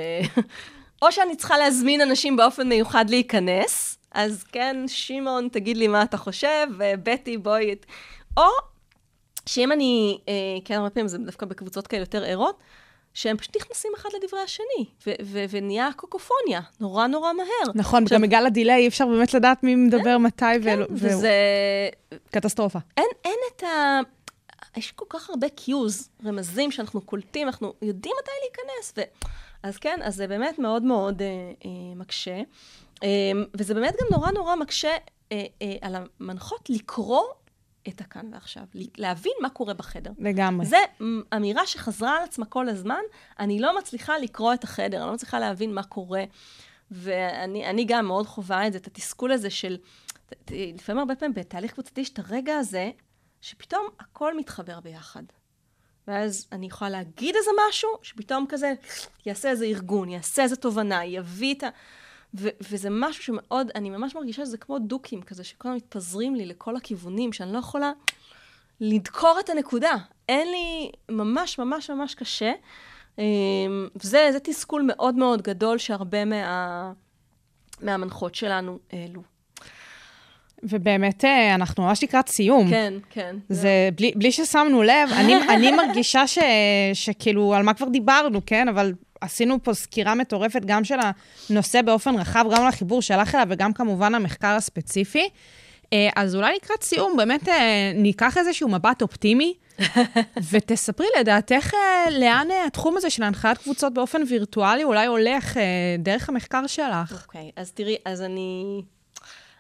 או שאני צריכה להזמין אנשים באופן מיוחד להיכנס, אז כן, שמעון, תגיד לי מה אתה חושב, ובטי, בואי... או שאם אני, אה, כן, הרבה פעמים זה דווקא בקבוצות כאלה יותר ערות, שהם פשוט נכנסים אחד לדברי השני, ו- ו- ונהיה קקופוניה, נורא נורא מהר. נכון, עכשיו, גם בגלל ה delay אי אפשר באמת לדעת מי מדבר מתי, כן, ולא- והוא- וזה... קטסטרופה. אין, אין את ה... יש כל כך הרבה cues, רמזים שאנחנו קולטים, אנחנו יודעים מתי להיכנס. ו... אז כן, אז זה באמת מאוד מאוד אה, אה, מקשה. אה, וזה באמת גם נורא נורא מקשה אה, אה, על המנחות לקרוא את הכאן ועכשיו, להבין מה קורה בחדר. לגמרי. זו אמירה שחזרה על עצמה כל הזמן, אני לא מצליחה לקרוא את החדר, אני לא מצליחה להבין מה קורה. ואני אני גם מאוד חווה את זה, את התסכול הזה של, לפעמים הרבה פעמים בתהליך קבוצתי יש את הרגע הזה, שפתאום הכל מתחבר ביחד. ואז אני יכולה להגיד איזה משהו, שפתאום כזה יעשה איזה ארגון, יעשה איזה תובנה, יביא את ה... ו- וזה משהו שמאוד, אני ממש מרגישה שזה כמו דוקים כזה, שכל הזמן מתפזרים לי לכל הכיוונים, שאני לא יכולה לדקור את הנקודה. אין לי, ממש ממש ממש קשה. אמ, וזה זה תסכול מאוד מאוד גדול שהרבה מה, מהמנחות שלנו העלו. ובאמת, אה, אנחנו ממש לקראת סיום. כן, כן. זה בלי, בלי ששמנו לב, אני, אני מרגישה ש, שכאילו, על מה כבר דיברנו, כן? אבל עשינו פה סקירה מטורפת גם של הנושא באופן רחב, גם על החיבור שלך אליו וגם כמובן המחקר הספציפי. אה, אז אולי לקראת סיום, באמת אה, ניקח איזשהו מבט אופטימי, ותספרי לדעתך לאן התחום הזה של הנחיית קבוצות באופן וירטואלי אולי הולך דרך המחקר שלך. אוקיי, okay, אז תראי, אז אני...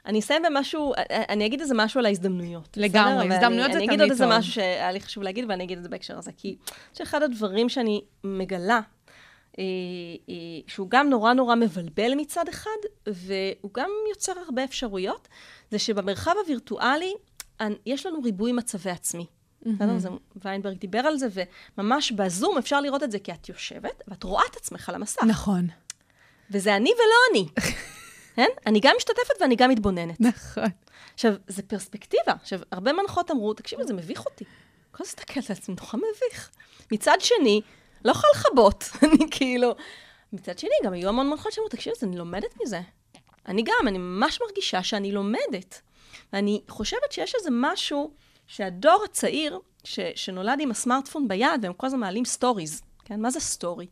אני אסיים במשהו, אני אגיד איזה משהו על ההזדמנויות. לגמרי, בסדר? הזדמנויות זה תמיד טוב. אני אגיד עוד איזה משהו שהיה לי חשוב להגיד, ואני אגיד את זה בהקשר הזה. כי שאחד הדברים שאני מגלה, אה, אה, שהוא גם נורא נורא מבלבל מצד אחד, והוא גם יוצר הרבה אפשרויות, זה שבמרחב הווירטואלי יש לנו ריבוי מצבי עצמי. בסדר? זה, ויינברג דיבר על זה, וממש בזום אפשר לראות את זה כי את יושבת, ואת רואה את עצמך על המסך. נכון. וזה אני ולא אני. כן? אני גם משתתפת ואני גם מתבוננת. נכון. עכשיו, זה פרספקטיבה. עכשיו, הרבה מנחות אמרו, תקשיבו, זה מביך אותי. כל הזמן מסתכלת על עצמי, נורא מביך. מצד שני, לא יכולה לכבות. אני כאילו... מצד שני, גם היו המון מנחות שאמרו, תקשיבו, אני לומדת מזה. אני גם, אני ממש מרגישה שאני לומדת. ואני חושבת שיש איזה משהו שהדור הצעיר, ש, שנולד עם הסמארטפון ביד, והם כל הזמן מעלים stories, כן? מה זה story?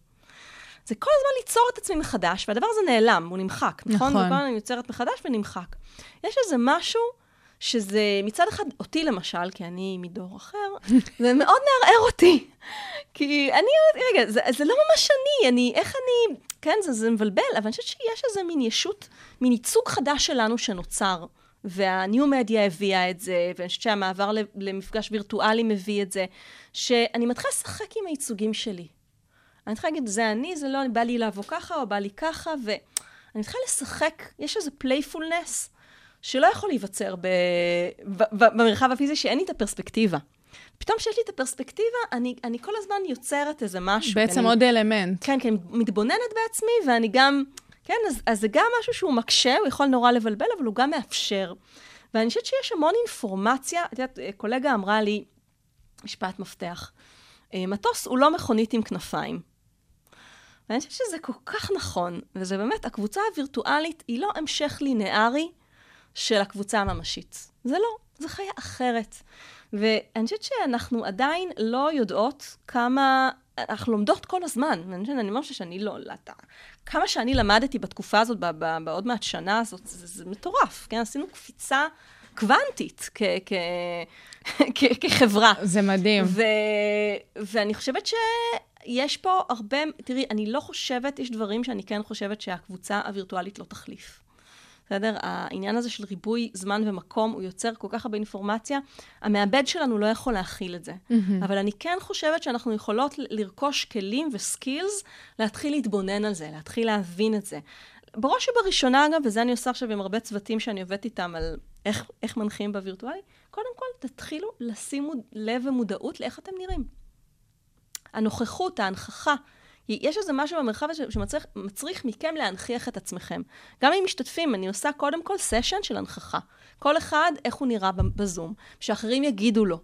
זה כל הזמן ליצור את עצמי מחדש, והדבר הזה נעלם, הוא נמחק, נכון? נכון. וכל הזמן אני יוצרת מחדש ונמחק. יש איזה משהו שזה מצד אחד, אותי למשל, כי אני מדור אחר, זה מאוד מערער אותי. כי אני, רגע, זה, זה לא ממש אני, אני, איך אני, כן, זה, זה מבלבל, אבל אני חושבת שיש איזה מין ישות, מין ייצוג חדש שלנו שנוצר. וה new media הביאה את זה, ואני חושבת שהמעבר למפגש וירטואלי מביא את זה, שאני מתחילה לשחק עם הייצוגים שלי. אני צריכה להגיד, זה אני, זה לא, בא לי לבוא ככה, או בא לי ככה, ואני צריכה לשחק, יש איזה playfulness שלא יכול להיווצר ב... ב... ב... במרחב הפיזי, שאין לי את הפרספקטיבה. פתאום כשיש לי את הפרספקטיבה, אני, אני כל הזמן יוצרת איזה משהו. בעצם אני, עוד אלמנט. כן, כי אני מתבוננת בעצמי, ואני גם, כן, אז, אז זה גם משהו שהוא מקשה, הוא יכול נורא לבלבל, אבל הוא גם מאפשר. ואני חושבת שיש המון אינפורמציה, את יודעת, קולגה אמרה לי, משפט מפתח, אה, מטוס הוא לא מכונית עם כנפיים. ואני חושבת שזה כל כך נכון, וזה באמת, הקבוצה הווירטואלית היא לא המשך לינארי של הקבוצה הממשית. זה לא, זה חיה אחרת. ואני חושבת שאנחנו עדיין לא יודעות כמה, אנחנו לומדות כל הזמן. ואני חושבת, אני חושבת שאני לא, לא, כמה שאני למדתי בתקופה הזאת, בעוד מעט שנה הזאת, זה, זה מטורף, כן? עשינו קפיצה קוונטית כ- כ- כ- כחברה. זה מדהים. ו- ואני חושבת ש... יש פה הרבה, תראי, אני לא חושבת, יש דברים שאני כן חושבת שהקבוצה הווירטואלית לא תחליף. בסדר? העניין הזה של ריבוי זמן ומקום, הוא יוצר כל כך הרבה אינפורמציה, המעבד שלנו לא יכול להכיל את זה. Mm-hmm. אבל אני כן חושבת שאנחנו יכולות לרכוש כלים וסקילס, להתחיל להתבונן על זה, להתחיל להבין את זה. בראש ובראשונה, אגב, וזה אני עושה עכשיו עם הרבה צוותים שאני עובדת איתם על איך, איך מנחים בווירטואלי, קודם כל, תתחילו לשים לב ומודעות לאיך אתם נראים. הנוכחות, ההנכחה. יש איזה משהו במרחב הזה שמצריך מכם להנכיח את עצמכם. גם אם משתתפים, אני עושה קודם כל סשן של הנכחה. כל אחד, איך הוא נראה בזום, שאחרים יגידו לו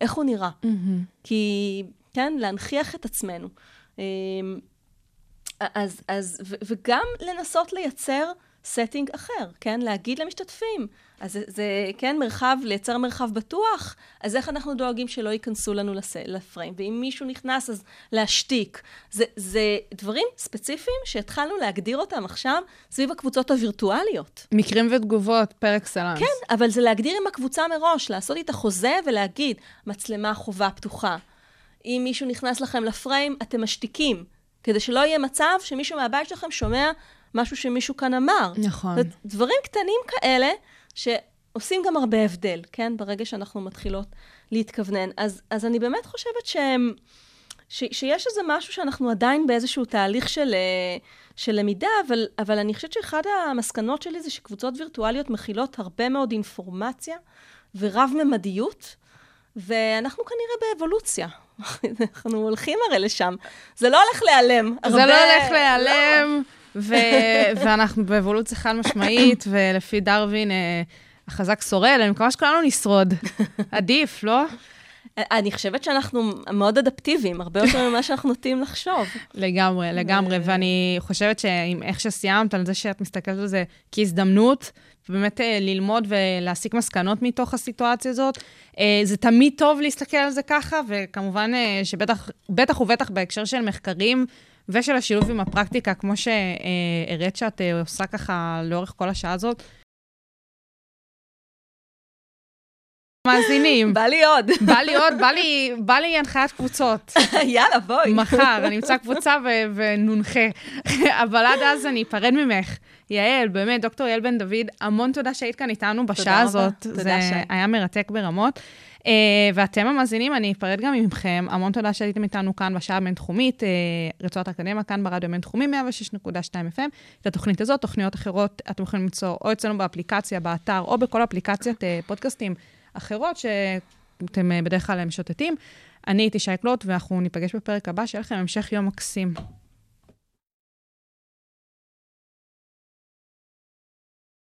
איך הוא נראה. Mm-hmm. כי, כן, להנכיח את עצמנו. אמ, אז, אז, ו, וגם לנסות לייצר setting אחר, כן? להגיד למשתתפים, אז זה, זה, כן, מרחב, לייצר מרחב בטוח, אז איך אנחנו דואגים שלא ייכנסו לנו לס... לפריים? ואם מישהו נכנס, אז להשתיק. זה, זה דברים ספציפיים שהתחלנו להגדיר אותם עכשיו סביב הקבוצות הווירטואליות. מקרים ותגובות, פר אקסלנס. כן, אבל זה להגדיר עם הקבוצה מראש, לעשות איתה חוזה ולהגיד, מצלמה חובה פתוחה. אם מישהו נכנס לכם לפריים, אתם משתיקים, כדי שלא יהיה מצב שמישהו מהבית שלכם שומע משהו שמישהו כאן אמר. נכון. דברים קטנים כאלה, שעושים גם הרבה הבדל, כן? ברגע שאנחנו מתחילות להתכוונן. אז, אז אני באמת חושבת שהם, ש, שיש איזה משהו שאנחנו עדיין באיזשהו תהליך של, אה, של למידה, אבל, אבל אני חושבת שאחד המסקנות שלי זה שקבוצות וירטואליות מכילות הרבה מאוד אינפורמציה ורב-ממדיות, ואנחנו כנראה באבולוציה. אנחנו הולכים הרי לשם. זה לא הולך להיעלם. זה הרבה... לא הולך להיעלם. לא. ו- ואנחנו באבולוציה חד משמעית, ולפי דרווין, אה, החזק שורד, אני מקווה שכולנו נשרוד. עדיף, לא? אני חושבת שאנחנו מאוד אדפטיביים, הרבה יותר ממה שאנחנו נוטים לחשוב. לגמרי, לגמרי, ואני חושבת שעם איך שסיימת, על זה שאת מסתכלת על זה כהזדמנות, ובאמת אה, ללמוד ולהסיק מסקנות מתוך הסיטואציה הזאת, אה, זה תמיד טוב להסתכל על זה ככה, וכמובן שבטח בטח ובטח בהקשר של מחקרים ושל השילוב עם הפרקטיקה, כמו שהראית שאת עושה ככה לאורך כל השעה הזאת, מאזינים. בא לי עוד. בא לי עוד, בא לי, בא לי הנחיית קבוצות. יאללה, בואי. מחר, אני אמצא קבוצה ו- ונונחה. אבל עד אז אני אפרד ממך. יעל, באמת, דוקטור יעל בן דוד, המון תודה שהיית כאן איתנו בשעה הזאת. תודה זה שי. היה מרתק ברמות. Uh, ואתם המאזינים, אני אפרד גם מכם. המון תודה שהייתם איתנו כאן בשעה הבינתחומית, uh, רצועת האקדמיה, כאן ברדיו הבינתחומי, 106.2 FM. את התוכנית הזאת, תוכניות אחרות, אתם יכולים למצוא או אצלנו באפליקציה, באתר, או בכל אפליקציית uh, פודקאסטים אחרות שאתם uh, בדרך כלל משוטטים. אני הייתי שי קלוט, ואנחנו ניפגש בפרק הבא, שיהיה לכם המשך יום מקסים.